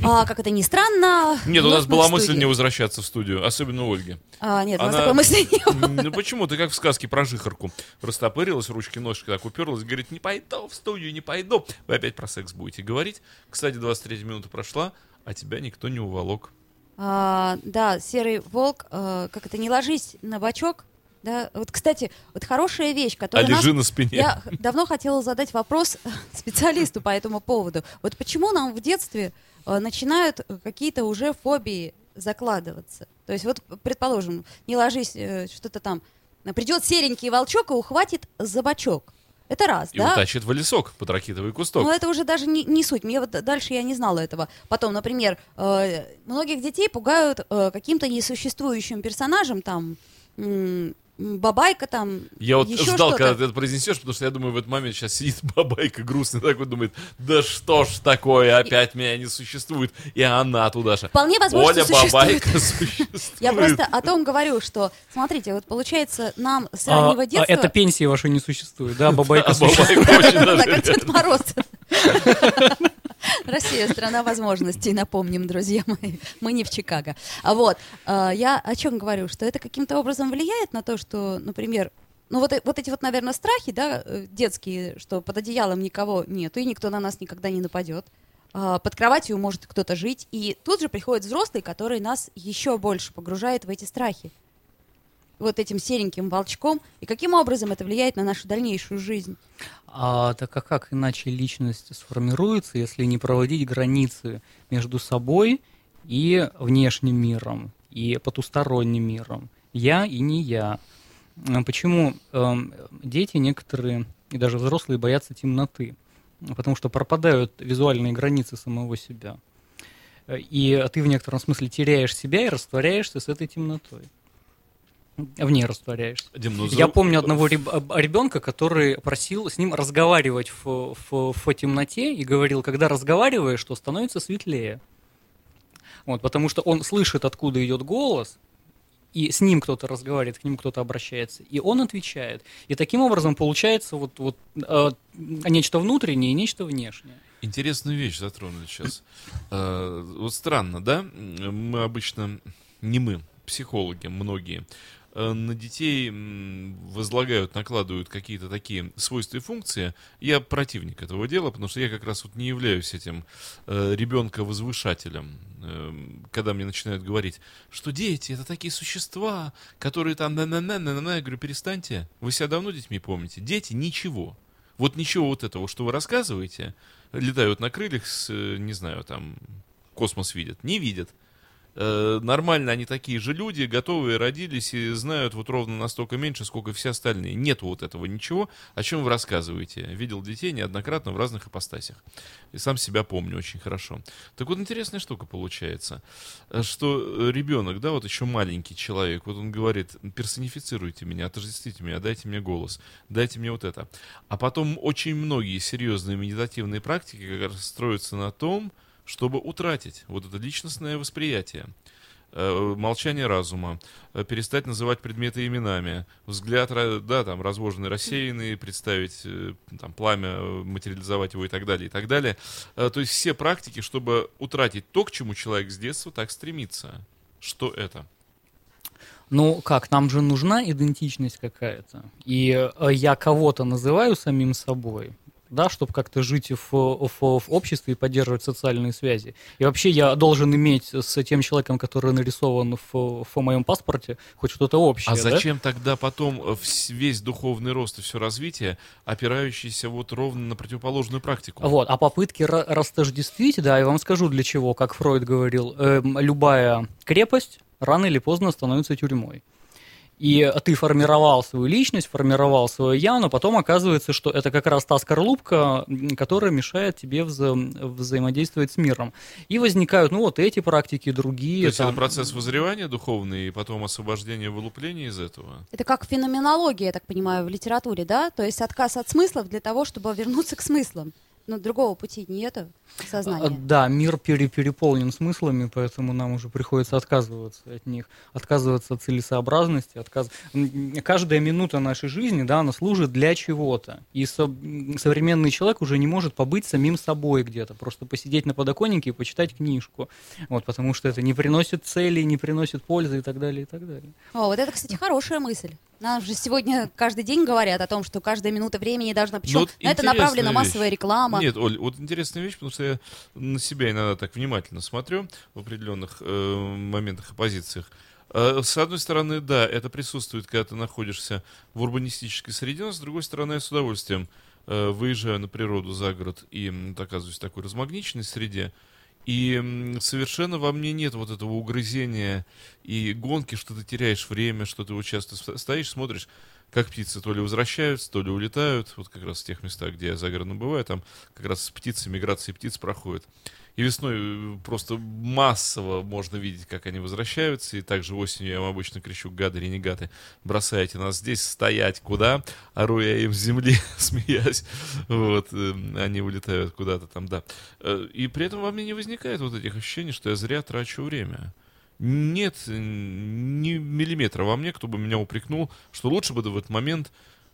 А, как это ни странно... Нет, у нас была мысль не возвращаться в студию, особенно Ольги. А, нет, у нас Она- такой мысли не было. Ну почему? Ты как в сказке про жихарку. Растопырилась, ручки-ножки так уперлась, говорит, не пойду в студию, не пойду. Вы опять про секс будете говорить. Кстати, 23 минута прошла, а тебя никто не уволок. А, да, серый волк, э, как это, не ложись на бочок. Да, вот, кстати, вот хорошая вещь, А которая нас- лежи на спине. Я давно хотела задать вопрос специалисту по этому поводу. Вот почему нам в детстве э, начинают э, какие-то уже фобии закладываться? То есть вот, предположим, не ложись э, что-то там, придет серенький волчок и ухватит за бочок. Это раз, И да? утащит в лесок под ракитовый кусток. Но это уже даже не, не суть. Мне вот дальше я не знала этого. Потом, например, э, многих детей пугают э, каким-то несуществующим персонажем, там, бабайка там, Я вот еще ждал, когда ты это произнесешь, потому что я думаю, в этот момент сейчас сидит бабайка грустный такой, думает, да что ж такое, опять меня не существует. И она туда же. Вполне возможно, Оля существует. бабайка существует. Я просто о том говорю, что, смотрите, вот получается, нам с А, раннего а детства... это пенсии вашей не существует, да? Бабайка А существует. бабайка очень даже Мороз. Россия страна возможностей, напомним, друзья мои. Мы не в Чикаго. А вот, э, я о чем говорю, что это каким-то образом влияет на то, что, например, ну вот, э- вот эти вот, наверное, страхи, да, э, детские, что под одеялом никого нету, и никто на нас никогда не нападет. А, Под кроватью может кто-то жить. И тут же приходит взрослый, который нас еще больше погружает в эти страхи. Вот этим сереньким волчком. И каким образом это влияет на нашу дальнейшую жизнь? А так а как иначе личность сформируется, если не проводить границы между собой и внешним миром, и потусторонним миром? Я и не я. А Почему эм, дети некоторые, и даже взрослые, боятся темноты? Потому что пропадают визуальные границы самого себя. Э, И ты в некотором смысле теряешь себя и растворяешься с этой темнотой. В ней растворяешься. Дим, ну, Я помню одного ребенка, который просил с ним разговаривать в, в, в темноте и говорил, когда разговариваешь, то становится светлее. Вот, потому что он слышит, откуда идет голос, и с ним кто-то разговаривает, к ним кто-то обращается, и он отвечает. И таким образом получается вот, вот э, нечто внутреннее и нечто внешнее. Интересную вещь затронули сейчас. Э, Вот странно, да? Мы обычно, не мы, психологи многие, на детей возлагают, накладывают какие-то такие свойства и функции. Я противник этого дела, потому что я как раз вот не являюсь этим э, ребенка-возвышателем. Э, Когда мне начинают говорить, что дети это такие существа, которые там на на на на на я говорю, перестаньте. Вы себя давно детьми помните? Дети ничего. Вот ничего вот этого, что вы рассказываете, летают на крыльях, с, э, не знаю, там, космос видят, не видят. Э, Нормально они такие же люди, готовые, родились и знают вот ровно настолько меньше, сколько все остальные. Нет вот этого ничего, о чем вы рассказываете. Видел детей неоднократно в разных ипостасях. И сам себя помню очень хорошо. Так вот, интересная штука получается, э, что э, ребенок, да, вот еще маленький человек, вот он говорит, персонифицируйте меня, отождествите меня, дайте мне голос, дайте мне вот это. А потом очень многие серьезные медитативные практики как раз строятся на том, чтобы утратить вот это личностное восприятие, э, молчание разума, э, перестать называть предметы именами, взгляд, да, там, развоженный, рассеянный, представить, э, там, пламя, материализовать его и так далее, и так далее. То есть все практики, чтобы утратить то, к чему человек с детства так стремится. Что это? Ну как, нам же нужна идентичность какая-то. И я кого-то называю самим собой, да, чтобы как-то жить в, в, в обществе и поддерживать социальные связи. И вообще я должен иметь с тем человеком, который нарисован в, в моем паспорте, хоть что-то общее. А да? зачем тогда потом э, весь духовный рост и все развитие, опирающийся вот ровно на противоположную практику? Вот, а попытки ра- растождествить, да, я вам скажу для чего, как Фройд говорил, эм, любая крепость рано или поздно становится тюрьмой. И ты формировал свою личность, формировал свое я, но потом оказывается, что это как раз та скорлупка, которая мешает тебе вза- взаимодействовать с миром. И возникают, ну, вот эти практики, другие. То есть там. это процесс возревания духовный и потом освобождения, вылупления из этого? Это как феноменология, я так понимаю, в литературе, да? То есть отказ от смыслов для того, чтобы вернуться к смыслам. Ну, другого пути нету А, сознания. Да, мир пере- переполнен смыслами, поэтому нам уже приходится отказываться от них, отказываться от целесообразности, отказ... Каждая минута нашей жизни, да, она служит для чего-то. И со- современный человек уже не может побыть самим собой где-то, просто посидеть на подоконнике и почитать книжку. Вот, потому что это не приносит цели, не приносит пользы и так далее, и так далее. О, вот это, кстати, хорошая мысль. Нам же сегодня каждый день говорят о том, что каждая минута времени должна... Причем Ну, вот на это направлена вещь. массовая реклама. Нет, Оль, вот интересная вещь, потому что я на себя иногда так внимательно смотрю в определенных э, моментах и позициях. Э, С одной стороны, да, это присутствует, когда ты находишься в урбанистической среде, но с другой стороны, я с удовольствием э, выезжаю на природу за город и оказываюсь в такой размагниченной среде. И совершенно во мне нет вот этого угрызения и гонки, что ты теряешь время, что ты ст- стоишь, смотришь, как птицы то ли возвращаются, то ли улетают. Вот как раз в тех местах, где я загородно бываю, там как раз птицы, миграции птиц проходит. И весной э, просто массово можно видеть, как они возвращаются. И также осенью я им обычно кричу, гады, ренегаты, бросайте нас здесь, стоять куда? Ору я им с земли, смеясь. Вот, э, они улетают куда-то там, да. Э, И при этом во мне не возникает вот этих ощущений, что я зря трачу время. Нет э, ни миллиметра во мне, кто бы меня упрекнул, что лучше бы в этот момент,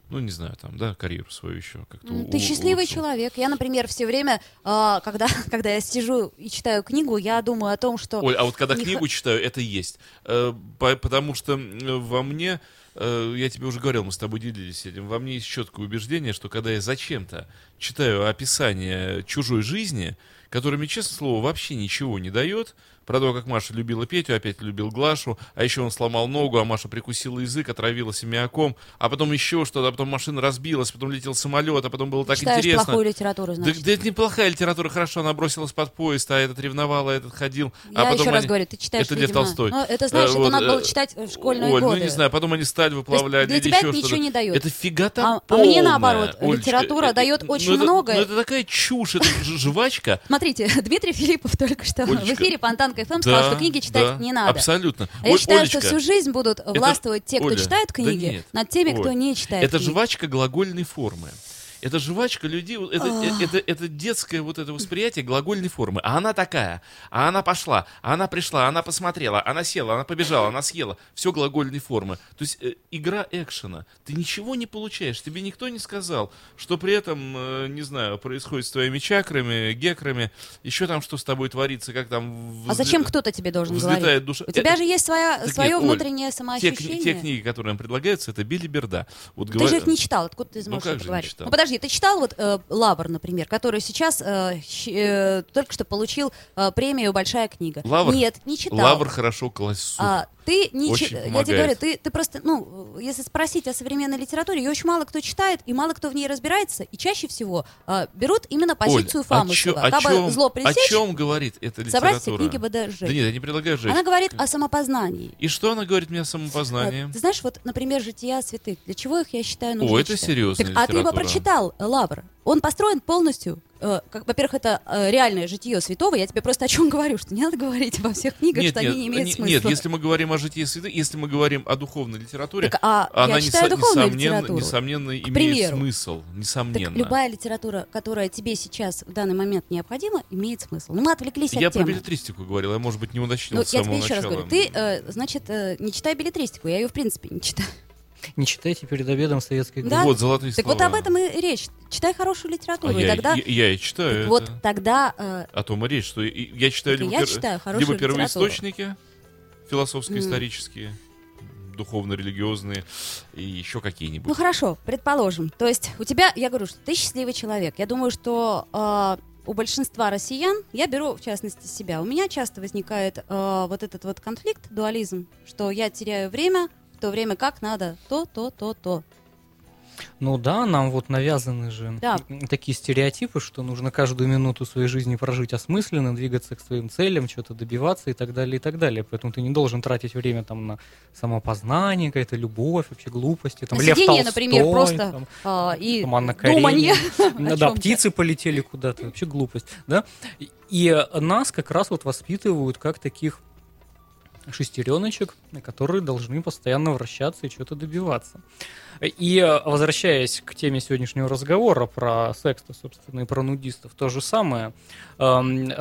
ну, не знаю, там, да, карьеру свою еще как-то М, у- Ты счастливый улучшил. человек. Я, например, все время, а, когда, когда я сижу и читаю книгу, я думаю о том, что... Оль, а вот когда не книгу читаю, это есть. Э, по- потому что во мне, э, я тебе уже говорил, мы с тобой делились этим, во мне есть четкое убеждение, что когда я зачем-то читаю описание чужой жизни, которое мне, честное слово, вообще ничего не дает, про то, как Маша любила Петю, опять любил Глашу, а еще он сломал ногу, а Маша прикусила язык, отравилась аммиаком, а потом еще что-то, а потом машина разбилась, потом летел самолет, а потом было так читаешь интересно. плохую литературу, Да, значит. да это неплохая литература, хорошо, она бросилась под поезд, а этот ревновал, а этот ходил. Я а потом еще раз они- говорю, ты читаешь, Это Лев Толстой. ну, это, знаешь, Э, это вот, надо было э, читать в школьные Оль, годы. ну не знаю, потом они сталь выплавляли для тебя это ничего не дает. Это фигата А- а полная, мне наоборот, Олечка. литература Это- дает ну, очень это-. Ну это такая чушь, это жвачка. Смотрите, Дмитрий Филиппов только что в эфире Фонтанка ФМ сказал, что книги читать да, не надо. Абсолютно. А я считаю, Олечка, что всю жизнь будут властвовать те, кто Оля, читает да книги, нет, над теми, кто Оль, не читает Это книги. жвачка глагольной формы. Это жвачка людей, это, э, это, это детское вот это восприятие глагольной формы. А она такая, а она пошла, а она пришла, она посмотрела, она села, она побежала, она съела. Все глагольной формы. То есть э, игра экшена. Ты ничего не получаешь. Тебе никто не сказал, что при этом, э, не знаю, происходит с твоими чакрами, гекрами, еще там что с тобой творится, как там... А взле- зачем кто-то тебе должен взлетает говорить? душа. У тебя Это- же есть своя, Так свое нет, Оль, внутреннее те, кни- самоощущение. те книги, которые нам предлагаются, это билиберда. Вот Ты говоря- же их не читал, откуда ты Ну, сможешь как это говорить? Ну подожди, ты читал вот э, Лавр, например, который сейчас э, э, только что получил э, премию «Большая книга». Лавр? Нет, не читал. Лавр хорошо класть суп. А, ты не Очень чи- Я тебе говорю, ты, ты просто, ну, если спросить о современной литературе, ее очень мало кто читает, и мало кто в ней разбирается, и чаще всего а, берут именно позицию Оль, Фамусова. О, чё- о чём- зло о пресечь, чем говорит эта литература? собрать все книги БДЖ. Да нет, я не предлагаю жечь. Она говорит о самопознании. И что она говорит мне о самопознании? Ты знаешь, вот, например, «Жития святых». Для чего их, я считаю, нужно О, это Так, А ты его прочитал, э, Лавр. Он построен полностью, э, как, во-первых, это э, реальное житие святого. Я тебе просто о чем говорю, что не надо говорить во всех книгах, Нет, что нет, они не имеют не- смысла. нет, если мы говорим о житии святых, если мы говорим о духовной литературе, Так, а она я читаю несо- духовную несомненно, литературу. несомненно имеет примеру. смысл. Так Несомненно. любая литература, которая тебе сейчас в данный момент необходима, имеет смысл. Ну, мы отвлеклись Я от про темы. билетристику говорил, я, может быть, не уточнил Ну, с я самого тебе еще раз начала. говорю, ты, э, значит, э, не читай билетристику, я ее в принципе не читаю. Не читайте перед обедом советской Да? Вот, золотые Так слова. вот об этом и речь. Читай хорошую А литературу, и я, тогда... я, я и читаю так это. вот тогда э, О том и речь, что я читаю Так либо, я пер- читаю хорошую либо первоисточники философско-исторические, духовно-религиозные и еще какие-нибудь. Ну хорошо, предположим. То есть у тебя, я говорю, что ты счастливый человек. Я думаю, что э, у большинства россиян, я беру в частности себя, у меня часто возникает э, вот этот вот конфликт, дуализм, что я теряю время, в то время как надо то, то, то, то. Ну да, нам вот навязаны же Да. такие стереотипы, что нужно каждую минуту своей жизни прожить осмысленно, двигаться к своим целям, что-то добиваться и так далее, и так далее. Поэтому ты не должен тратить время там на самопознание, какая-то любовь, вообще глупости. Там На Лев сиденье, Толстой, например, просто там, а, и там Анна о Да, птицы полетели куда-то, вообще глупость, да? И- И нас как раз вот воспитывают как таких шестереночек, которые должны постоянно вращаться и что-то добиваться. И э, возвращаясь к теме сегодняшнего разговора про секс, собственно, и про нудистов, то же самое. Эм,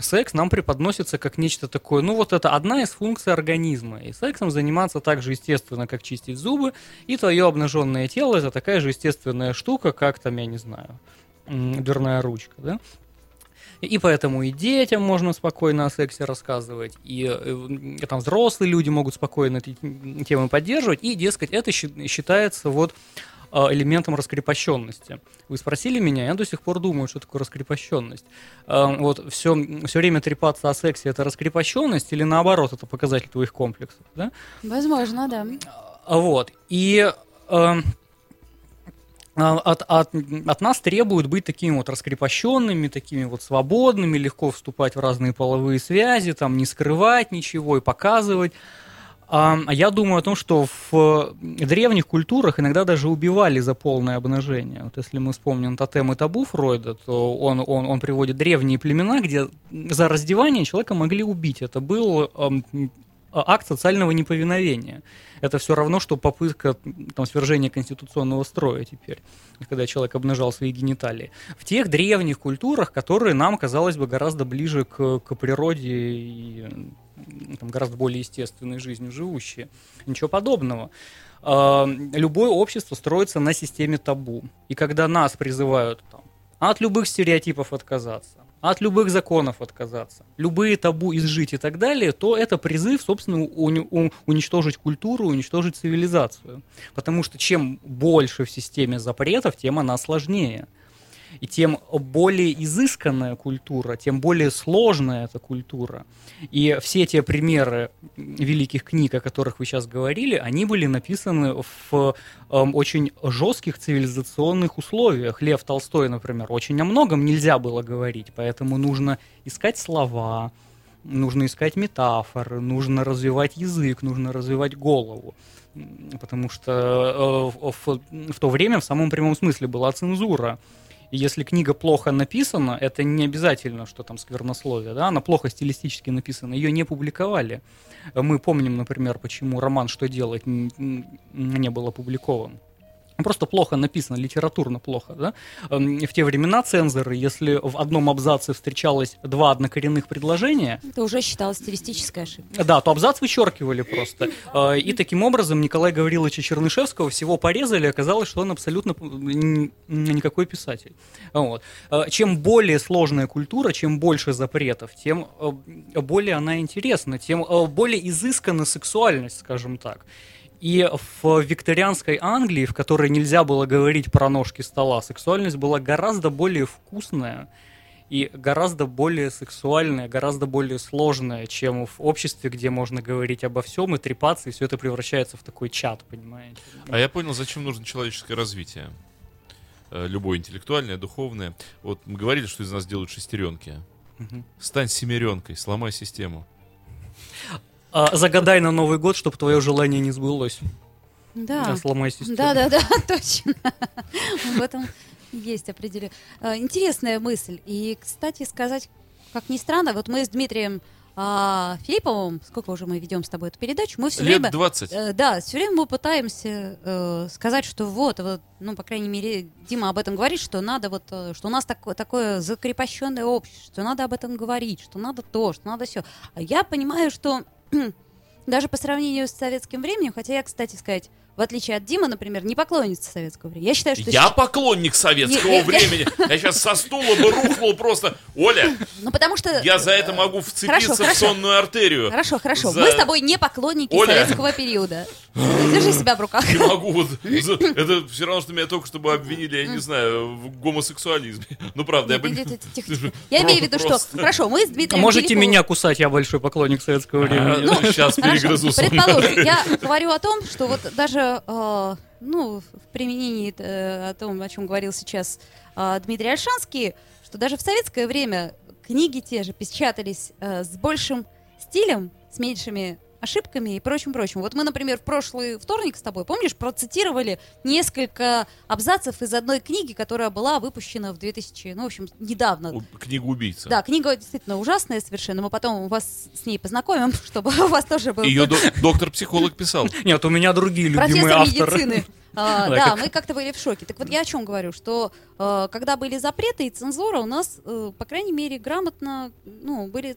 секс нам преподносится как нечто такое, ну вот это одна из функций организма. И сексом заниматься так же естественно, как чистить зубы, и твое обнаженное тело это такая же естественная штука, как там, я не знаю, дверная ручка, да? И поэтому и детям можно спокойно о сексе рассказывать, и, и э, там взрослые люди могут спокойно эти темы поддерживать, и, дескать, это считается вот а, элементом раскрепощенности. Вы спросили меня, я до сих пор думаю, что такое раскрепощенность. А, вот все, все время трепаться о сексе это раскрепощенность или наоборот это показатель твоих комплексов, да? Возможно, да. А, вот. И а, от, от, от нас требуют быть такими вот раскрепощенными, такими вот свободными, легко вступать в разные половые связи, там не скрывать ничего и показывать. А, а я думаю о том, что в древних культурах иногда даже убивали за полное обнажение. Вот если мы вспомним тотем и табу Фройда, то он, он, он приводит древние племена, где за раздевание человека могли убить. Это был акт социального неповиновения. Это все равно, что попытка там, свержения конституционного строя теперь, когда человек обнажал свои гениталии. В тех древних культурах, которые нам, казалось бы, гораздо ближе к, к природе и там, гораздо более естественной жизнью живущие. Ничего подобного. А, любое общество строится на системе табу. И когда нас призывают там, от любых стереотипов отказаться, от любых законов отказаться, любые табу изжить и так далее, то это призыв, собственно, уничтожить культуру, уничтожить цивилизацию. Потому что чем больше в системе запретов, тем она сложнее. И тем более изысканная культура, тем более сложная эта культура. И все те примеры великих книг, о которых вы сейчас говорили, они были написаны в э, очень жестких цивилизационных условиях. Лев Толстой, например, очень о многом нельзя было говорить, поэтому нужно искать слова, нужно искать метафоры, нужно развивать язык, нужно развивать голову. Потому что э, в, в то время в самом прямом смысле была цензура. И если книга плохо написана, это не обязательно, что там сквернословие, да, она плохо стилистически написана, ее не публиковали. Мы помним, например, почему роман «Что делать» не был опубликован. Просто плохо написано, литературно плохо. Да? Эм, в те времена цензоры, если в одном абзаце встречалось два однокоренных предложения... Это уже считалось стилистической ошибкой. Да, то абзац вычеркивали просто. Э, и таким образом Николая Гавриловича Чернышевского всего порезали, оказалось, что он абсолютно никакой писатель. Вот. Э, чем более сложная культура, чем больше запретов, тем э, более она интересна, тем более изыскана сексуальность, скажем так. И в викторианской Англии, в которой нельзя было говорить про ножки стола, сексуальность была гораздо более вкусная и гораздо более сексуальная, гораздо более сложная, чем в обществе, где можно говорить обо всем и трепаться, и все это превращается в такой чат, понимаете? А я понял, зачем нужно человеческое развитие. Э, любое интеллектуальное, духовное. Вот мы говорили, что из нас делают шестеренки. Угу. Стань семеренкой, сломай систему. А, загадай на Новый год, чтобы твое желание не сбылось. Да. да сломай систему. Да, да, да, точно. В этом есть определенно. А, интересная мысль. И, кстати, сказать, как ни странно, вот мы с Дмитрием а, Филипповым, сколько уже мы ведем с тобой эту передачу, мы все Лет время... 20. Э, да, все время мы пытаемся э, сказать, что вот, вот, ну, по крайней мере, Дима об этом говорит, что надо вот, э, что у нас такое, такое закрепощенное общество, что надо об этом говорить, что надо то, что надо все. А я понимаю, что даже по сравнению с советским временем, хотя я, кстати сказать, в отличие от Димы, например, не поклонница советского времени. Я считаю, что... Я поклонник советского не, времени. Я сейчас со стула бы рухнул просто. Оля, ну, потому что... я за это могу вцепиться хорошо, в сонную артерию. Хорошо, хорошо. За... Мы с тобой не поклонники Оля. советского периода. Держи себя в руках. Не могу. Вот, это все равно, что меня только что бы обвинили, я не знаю, в гомосексуализме. Ну, правда, я Я имею в виду, что... Хорошо, мы с Дмитрием Можете меня кусать, я большой поклонник советского времени. Сейчас перегрызу Предположим, я говорю о том, что вот даже э, ну, в применении э, о том, о чем говорил сейчас э, Дмитрий Альшанский, что даже в советское время книги те же печатались с большим стилем, с меньшими ошибками и прочим-прочим. Вот мы, например, в прошлый вторник с тобой, помнишь, процитировали несколько абзацев из одной книги, которая была выпущена в 2000, ну, в общем, недавно. У- Книга убийца. Да, книга действительно ужасная совершенно. Мы потом вас с ней познакомим, чтобы у вас тоже был Ее доктор-психолог писал. Нет, у меня другие любимые профессор авторы. медицины. А, Да, как- мы как-то были в шоке. Так вот я о чем говорю, что э, когда были запреты и цензура, у нас, э, по крайней мере, грамотно, ну, были,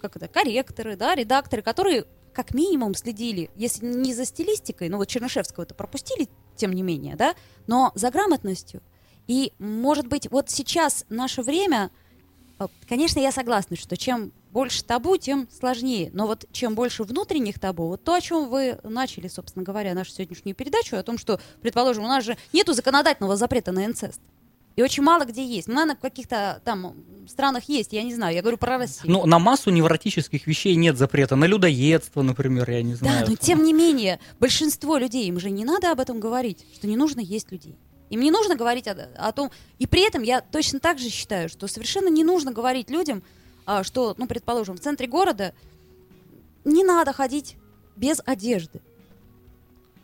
как это, корректоры, да, редакторы, которые как минимум следили, если не за стилистикой, ну вот Чернышевского это пропустили, тем не менее, да, но за грамотностью. И, может быть, вот сейчас наше время, э, конечно, я согласна, что чем больше табу, тем сложнее. Но вот чем больше внутренних табу, вот то, о чем вы начали, собственно говоря, нашу сегодняшнюю передачу, о том, что, предположим, у нас же нету законодательного запрета на инцест. И очень мало где есть. Ну, наверное, в каких-то там странах есть, я не знаю, я говорю про Россию. Ну, на массу невротических вещей нет запрета. На людоедство, например, я не да, знаю. но тем не менее, большинство людей, им же не надо об этом говорить, что не нужно есть людей. Им не нужно говорить о, о том... И при этом я точно так же считаю, что совершенно не нужно говорить людям, что, ну, предположим, в центре города не надо ходить без одежды.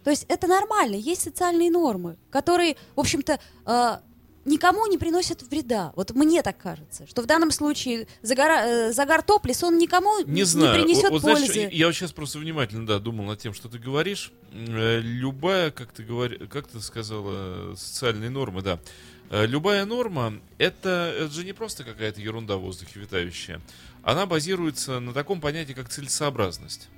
То есть это нормально, есть социальные нормы, которые, в общем-то, а, никому не приносят вреда. Вот мне так кажется, что в данном случае э, загар топлис, он никому Не знаю. принесет Вот- вот знаешь, пользы. я- вот сейчас просто внимательно, да, думал над тем, что ты говоришь. Э, Любая, как ты говори, как ты сказала, социальные нормы, да. Э, Любая норма это, это же не просто какая-то ерунда в воздухе витающая. Она базируется на таком понятии, как целесообразность.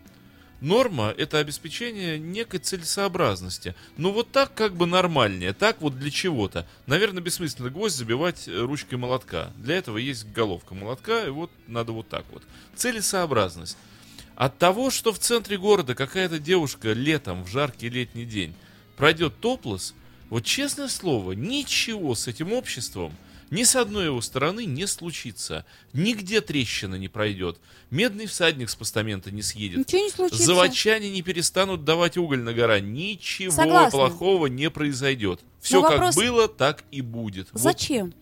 Норма — это обеспечение некой целесообразности. Ну вот так как бы нормальнее, так вот для чего-то. Наверное, бессмысленно гвоздь забивать э, ручкой молотка. Для этого есть головка молотка, и вот надо вот так вот. Целесообразность. От того, что в центре города какая-то девушка летом, в жаркий летний день, пройдет топлес, вот честное слово, ничего с этим обществом ни с одной его стороны не случится. Нигде трещина не пройдет. Медный всадник с постамента не съедет. Ничего не случится. Заводчане не перестанут давать уголь на гора. Ничего Согласна. плохого не произойдет. Все как было, так и будет. Вот Зачем?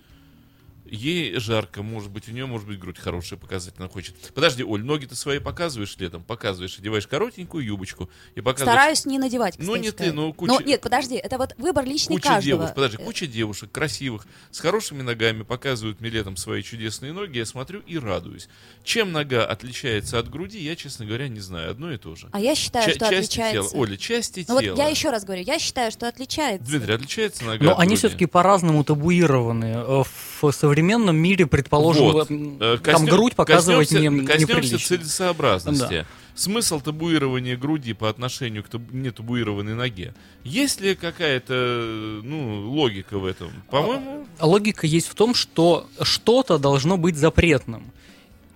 Ей жарко, может быть, у нее, может быть, грудь хорошая показать она хочет. Подожди, Оль, ноги ты свои показываешь летом? Показываешь, одеваешь коротенькую юбочку и показываешь... Стараюсь не надевать, кстати Ну, не ты, но куча- Но нет, подожди, это вот выбор личный Куча каждого. девушек, подожди, Э, куча девушек красивых, с хорошими ногами показывают мне летом свои чудесные ноги, я смотрю и радуюсь. Чем нога отличается от груди, я, честно говоря, не знаю. Одно и то же. А я считаю, Ча- что части отличается. тела. Оля, части Ну вот тела. я еще раз говорю, я считаю, что отличается. Дмитрий, отличается нога Но от они груди? все-таки по-разному табуированы. Э, В современном мире, предположим, Вот. м, Э, там коснем- грудь показывать коснемся- не, коснемся целесообразности. Смысл табуирования груди по отношению к табу- нетабуированной ноге. Есть ли какая-то ну, логика в этом? По-моему, Логика есть в том, что что-то должно быть запретным.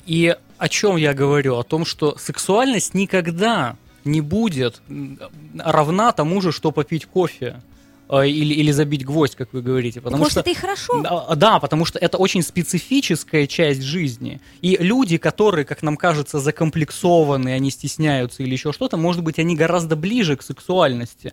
И о чем я говорю? О том, что сексуальность никогда не будет равна тому же, что попить кофе. Э, Или, или забить гвоздь, как вы говорите. Потому Может, что это и хорошо. Да, Да, потому что это очень специфическая часть жизни. И люди, которые, как нам кажется, закомплексованы, они стесняются или еще что-то, может быть, они гораздо ближе к сексуальности,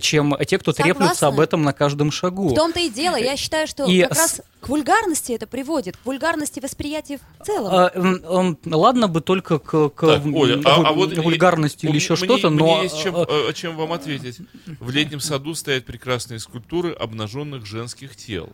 чем те, кто Согласна. треплются об этом на каждом шагу. В том-то и дело. Я считаю, что И как с- раз к вульгарности это приводит, к вульгарности восприятия в целом. А, ладно бы только к, к Так, Оля, а, ву- а вот вульгарности и- или еще что-то, мне но есть чем, э, э, чем вам ответить. В летнем саду стоят прекрасные скульптуры обнаженных женских тел.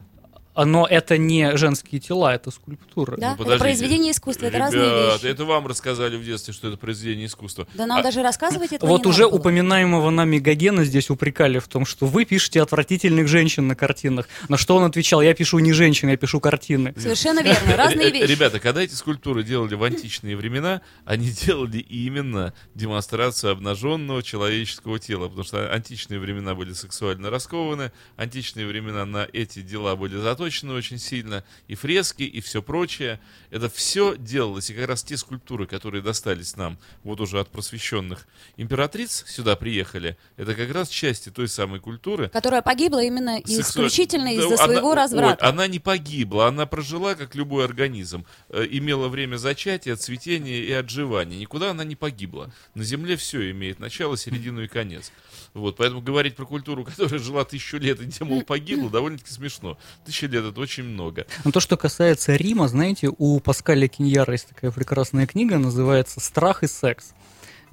Но это не женские тела, это скульптуры. Да, Ну, это произведение искусства, это разные Ребят, вещи. это вам рассказали в детстве, что это произведение искусства. Да нам А- даже рассказывать этого Вот не уже надо было. упоминаемого нами Гогена здесь упрекали в том, что вы пишете отвратительных женщин на картинах. На что он отвечал, я пишу не женщин, я пишу картины. Совершенно верно, разные Р- вещи. Ребята, когда эти скульптуры делали в античные времена, они делали именно демонстрацию обнаженного человеческого тела, потому что античные времена были сексуально раскованы, античные времена на эти дела были заточены очень сильно, и фрески, и все прочее. Это все делалось, и как раз те скульптуры, которые достались нам вот уже от просвещенных императриц, сюда приехали, это как раз части той самой культуры, Которая погибла именно Сексуаль- исключительно Да, из-за она- своего Оль, разврата. она не погибла, она прожила, как любой организм. Э, имела время зачатия, цветения и отживания. Никуда она не погибла. На Земле все имеет начало, середину и конец. Вот, поэтому говорить про культуру, которая жила тысячу лет и где, мол, погибла, довольно-таки смешно. Тысяча лет — это очень много. Но то, что касается Рима, знаете, у Паскаля Киньяра есть такая прекрасная книга, называется «Страх и секс»,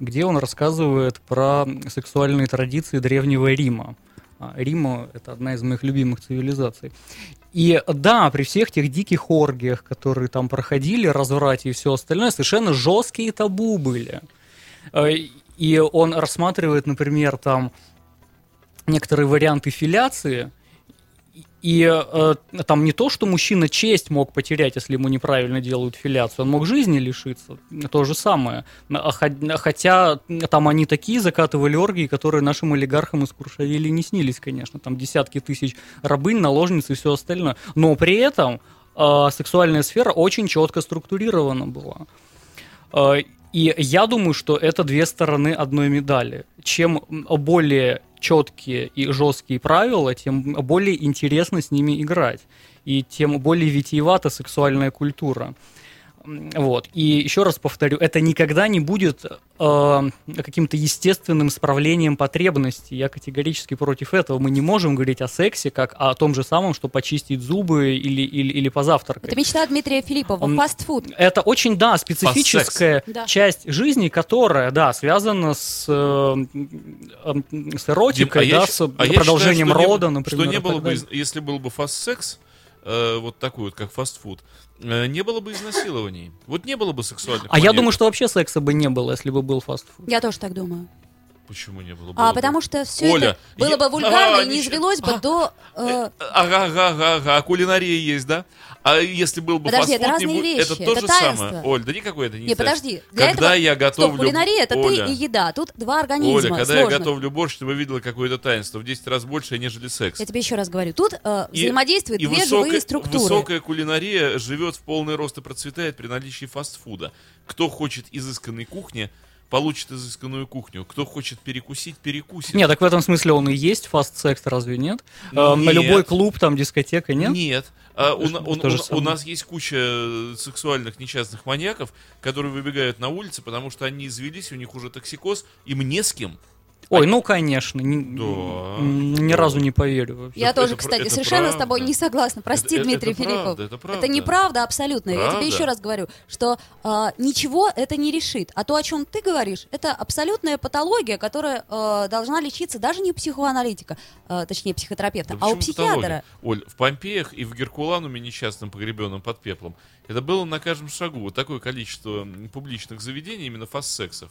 где он рассказывает про сексуальные традиции Древнего Рима. А Рима — это одна из моих любимых цивилизаций. И да, при всех тех диких оргиях, которые там проходили, разврате и все остальное, совершенно жесткие табу были. Э, И он рассматривает, например, там некоторые варианты филяции, и э, там не то, что мужчина честь мог потерять, если ему неправильно делают филяцию, он мог жизни лишиться, то же самое. А хо- Хотя там они такие закатывали оргии, которые нашим олигархам из Куршавели не снились, конечно. Там десятки тысяч рабынь, наложниц и все остальное. Но при этом э, сексуальная сфера очень четко структурирована была. Э, И я думаю, что это две стороны одной медали. Чем более четкие и жесткие правила, тем более интересно с ними играть. И тем более витиевата сексуальная культура. Вот. И еще раз повторю, это никогда не будет э, каким-то естественным справлением потребностей. Я категорически против этого. Мы не можем говорить о сексе как о том же самом, что почистить зубы или, или, или позавтракать. Это мечта Дмитрия Филиппова. Он- Фастфуд. Это очень, да, специфическая Да. часть жизни, которая, да, связана с, э, м, с эротикой, Дим, а я да, щ- с а я продолжением считаю, что не- рода, например. Что не было бы, если был бы фаст-секс, э, вот такой вот, как фастфуд, э, не было бы изнасилований. Вот не было бы сексуальных А я маньяков. думаю, что вообще секса бы не было, если бы был фастфуд. Я тоже так думаю. Почему не было? А бы. потому что все Оля, это было я- бы вульгарно А, и не извелось бы а, до... э, Ага, ага, ага, ага, а кулинария есть, да? А если был бы Подожди, фастфуд, это не разные будет- вещи, это то это же таинство. самое. Оль, да никакой это не Не, подожди. Для Когда этого... я готовлю... Стоп, кулинария это Оля, ты и еда. Тут два организма. Оля, когда я сложных. готовлю борщ, ты бы видела какое-то таинство в 10 раз больше, нежели секс. Я тебе еще раз говорю. Тут э, И- взаимодействуют и две высокая- живые структуры. Высокая кулинария живет в полный рост и процветает при наличии фастфуда. Кто хочет изысканной кухни, получит изысканную кухню. Кто хочет перекусить, перекусит. Нет, так в этом смысле он и есть фаст-секс, разве нет? Э, На Нет. любой клуб, там, дискотека, нет? Нет. А, у, у- у- у нас есть куча э, сексуальных несчастных маньяков, которые выбегают на улицы, потому что они извелись, у них уже токсикоз, им не с кем. Ой, ну, конечно. ни- Да, Ни да. разу не поверю вообще. Я Это- тоже, это- кстати, это совершенно с правда. тобой не согласна. Прости, Это- Дмитрий это Филиппов. правда, это правда. неправда абсолютно. Я Правда. тебе еще раз говорю, что а, ничего это не решит. А то, о чем ты говоришь, это абсолютная патология, которая а, должна лечиться даже не у психоаналитика, а, точнее психотерапевта, Да а у психиатра. патология? Оль, в Помпеях и в Геркулануме несчастном погребенном под пеплом, это было на каждом шагу. Вот такое количество публичных заведений, именно фаст-сексов.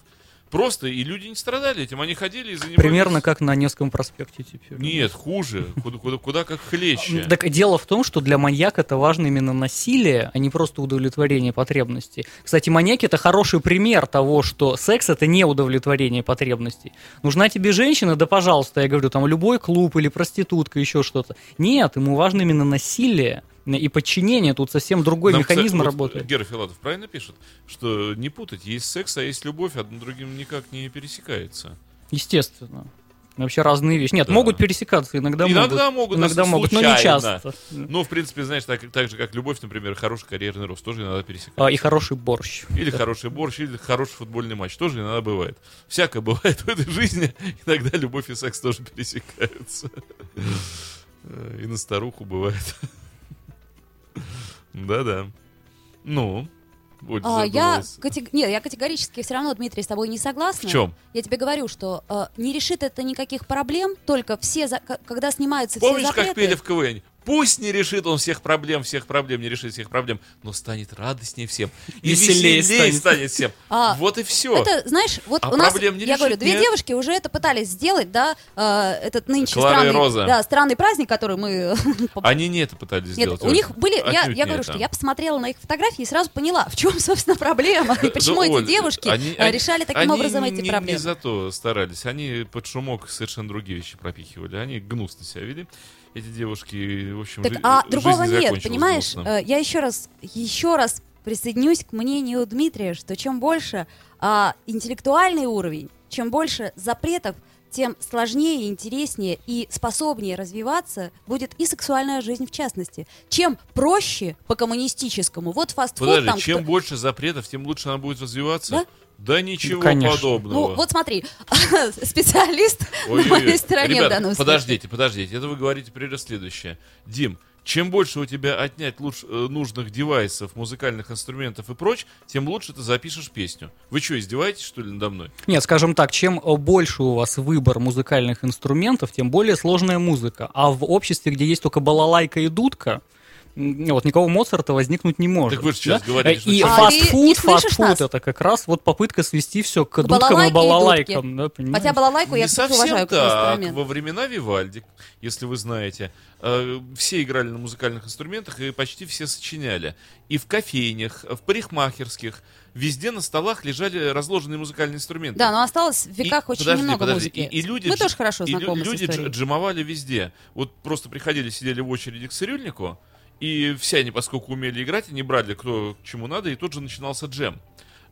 Просто, и люди не страдали этим, они ходили и занимались... Примерно как на Невском проспекте теперь. Нет, хуже. Куда, куда, куда как хлеще. Так дело в том, что для маньяка это важно именно насилие, а не просто удовлетворение потребностей. Кстати, маньяки это хороший пример того, что секс это не удовлетворение потребностей. Нужна тебе женщина, да пожалуйста, я говорю, там любой клуб или проститутка, еще что-то. Нет, ему важно именно насилие и подчинение. Тут совсем другой Нам, механизм кстати, вот работает. Гера Филатов правильно пишет, что не путать, есть секс, а есть любовь, одно другим никак не пересекается. Естественно. Вообще разные вещи. Нет, Да. могут пересекаться, иногда, Иногда могут. могут, Иногда а могут, но не случайно. часто. Ну, в принципе, знаешь, так, так же, как любовь, например, хороший карьерный рост тоже иногда пересекается. А, и хороший борщ. Или хороший борщ, или хороший футбольный матч. Тоже иногда бывает. Всякое бывает в этой жизни. Иногда любовь и секс тоже пересекаются. Э, И на старуху бывает. Да-да. Ну, А, я, катег- Нет, я категорически все равно, Дмитрий, с тобой не согласна. В чем? Я тебе говорю, что э, не решит это никаких проблем, только все, за- когда снимаются Помнишь, все запреты... как пели в КВН? Пусть не решит он всех проблем, всех проблем, не решит всех проблем, но станет радостнее всем. И Веселее веселее, станет. станет всем. А, вот и все. Это, знаешь, вот А у нас, проблем не я говорю, решить две нет. девушки уже это пытались сделать, да, э, этот нынче Клара и странный, Роза. да, странный праздник, который мы... Они не это пытались Нет, сделать. у них были, я, я не говорю, что я посмотрела на их фотографии и сразу поняла, в чем, собственно, проблема, и почему эти девушки они- э, они- решали таким они образом эти не, проблемы. Не за то старались. Они под шумок совершенно другие вещи пропихивали. Они гнусно себя вели. Эти девушки, в общем, Так, жи- а другого не нет, понимаешь? гнусно. Э, Я еще раз, еще раз присоединюсь к мнению Дмитрия, что чем больше а, интеллектуальный уровень, чем больше запретов, тем сложнее, интереснее и способнее развиваться будет и сексуальная жизнь в частности. Чем проще по коммунистическому, вот фастфуд Подожди, там... чем кто- больше запретов, тем лучше она будет развиваться? Да? Да ничего конечно. подобного. Ну, вот смотри, специалист на Ой-ой-ой. моей стороне Ребят, в данном случае. подождите, подождите. Это вы говорите, например, следующее. Дим, чем больше у тебя отнять луч- э, нужных девайсов, музыкальных инструментов и прочь, тем лучше ты запишешь песню. Вы что, издеваетесь, что ли, надо мной? Нет, скажем так, чем э, больше у вас выбор музыкальных инструментов, тем более сложная музыка. А в обществе, где есть только балалайка и дудка, вот никого Моцарта возникнуть не может. Так вы же сейчас говорили, что И А фастфуд, фастфуд это как раз вот попытка свести все к, К дудкам и и балалайкам. Да? Хотя балалайку я, не совсем уважаю так. Во времена Вивальди, если вы знаете, э, все играли на музыкальных инструментах и почти все сочиняли. И в кофейнях, в парикмахерских, везде на столах лежали разложенные музыкальные инструменты. Да, но осталось в веках И- очень подожди, немного подожди, музыки. И, и люди Мы тоже хорошо и знакомы люди с историей. дж- джемовали везде. Вот просто приходили, сидели в очереди к цирюльнику, и все они, поскольку умели играть, они брали кто к чему надо, и тут же начинался джем.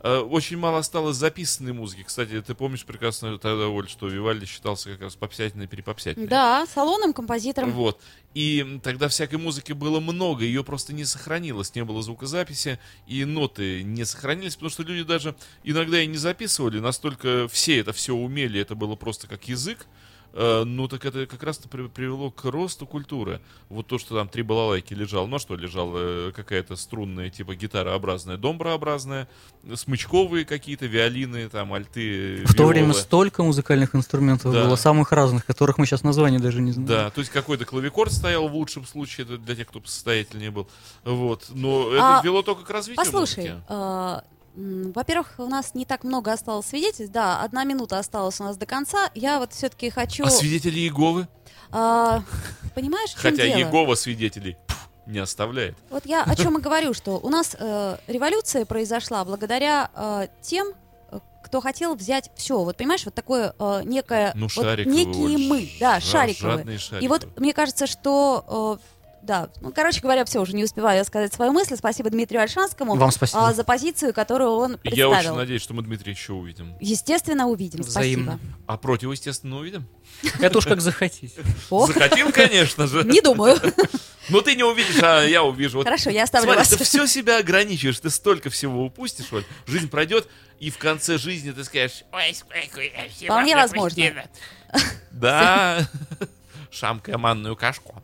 Э, Очень мало осталось записанной музыки. Кстати, ты помнишь прекрасно тогда, Оль, что Вивальди считался как раз попсятиной перепопсятиной. Да, салонным композитором. Вот. И тогда всякой музыки было много, ее просто не сохранилось, не было звукозаписи, и ноты не сохранились, потому что люди даже иногда и не записывали, настолько все это все умели, это было просто как язык. Э, Ну, так это как раз привело к росту культуры. Вот то, что там три балалайки лежал. Ну, а что лежал? Э, Какая-то струнная, типа гитарообразная, домброобразная, смычковые какие-то, виолины, там, альты, В то время виолы. столько музыкальных инструментов Да. было, самых разных, которых мы сейчас названия даже не знаем. Да, то есть какой-то клавикорд стоял в лучшем случае, это для тех, кто состоятельнее был. Вот. Но это А, вело только к развитию Послушай, музыки. м, во-первых, у нас не так много осталось свидетельств. Да, одна минута осталась у нас до конца. Я вот все-таки хочу... А свидетели Иеговы? а, понимаешь, в чем Хотя дело? Иегова свидетелей не оставляет. Вот я о чем и говорю, что у нас э, революция произошла благодаря э, тем, кто хотел взять все. Вот понимаешь, вот такое э, некое... Ну, вот шариковые. некие мы, да, шариковые. жадные И шариковые. вот мне кажется, что... э, да, ну, короче говоря, все, уже не успеваю сказать свою мысль. Спасибо Дмитрию Альшанскому Вам спасибо. а, за позицию, которую он Я представил. очень надеюсь, что мы Дмитрия еще увидим. Естественно, увидим. Взаимно. Спасибо. А против, естественно, увидим. Это уж как захотите. Захотим, конечно же. не думаю. Но ты не увидишь, а я увижу. Хорошо, я оставлю Смотри, вас. ты все себя ограничиваешь, ты столько всего упустишь, Оль. Жизнь пройдет, и в конце жизни ты скажешь, ой, сколько я Вполне возможно. пропустила». Да, шамкая манную кашку.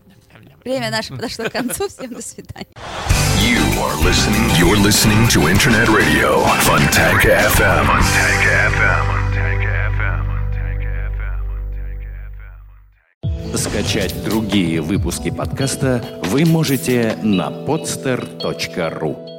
Время наше подошло к концу. Всем до свидания. You are listening. You're listening to Internet Radio, Funtank FM. Funtank FM. Скачать другие выпуски подкаста вы можете на podster.ru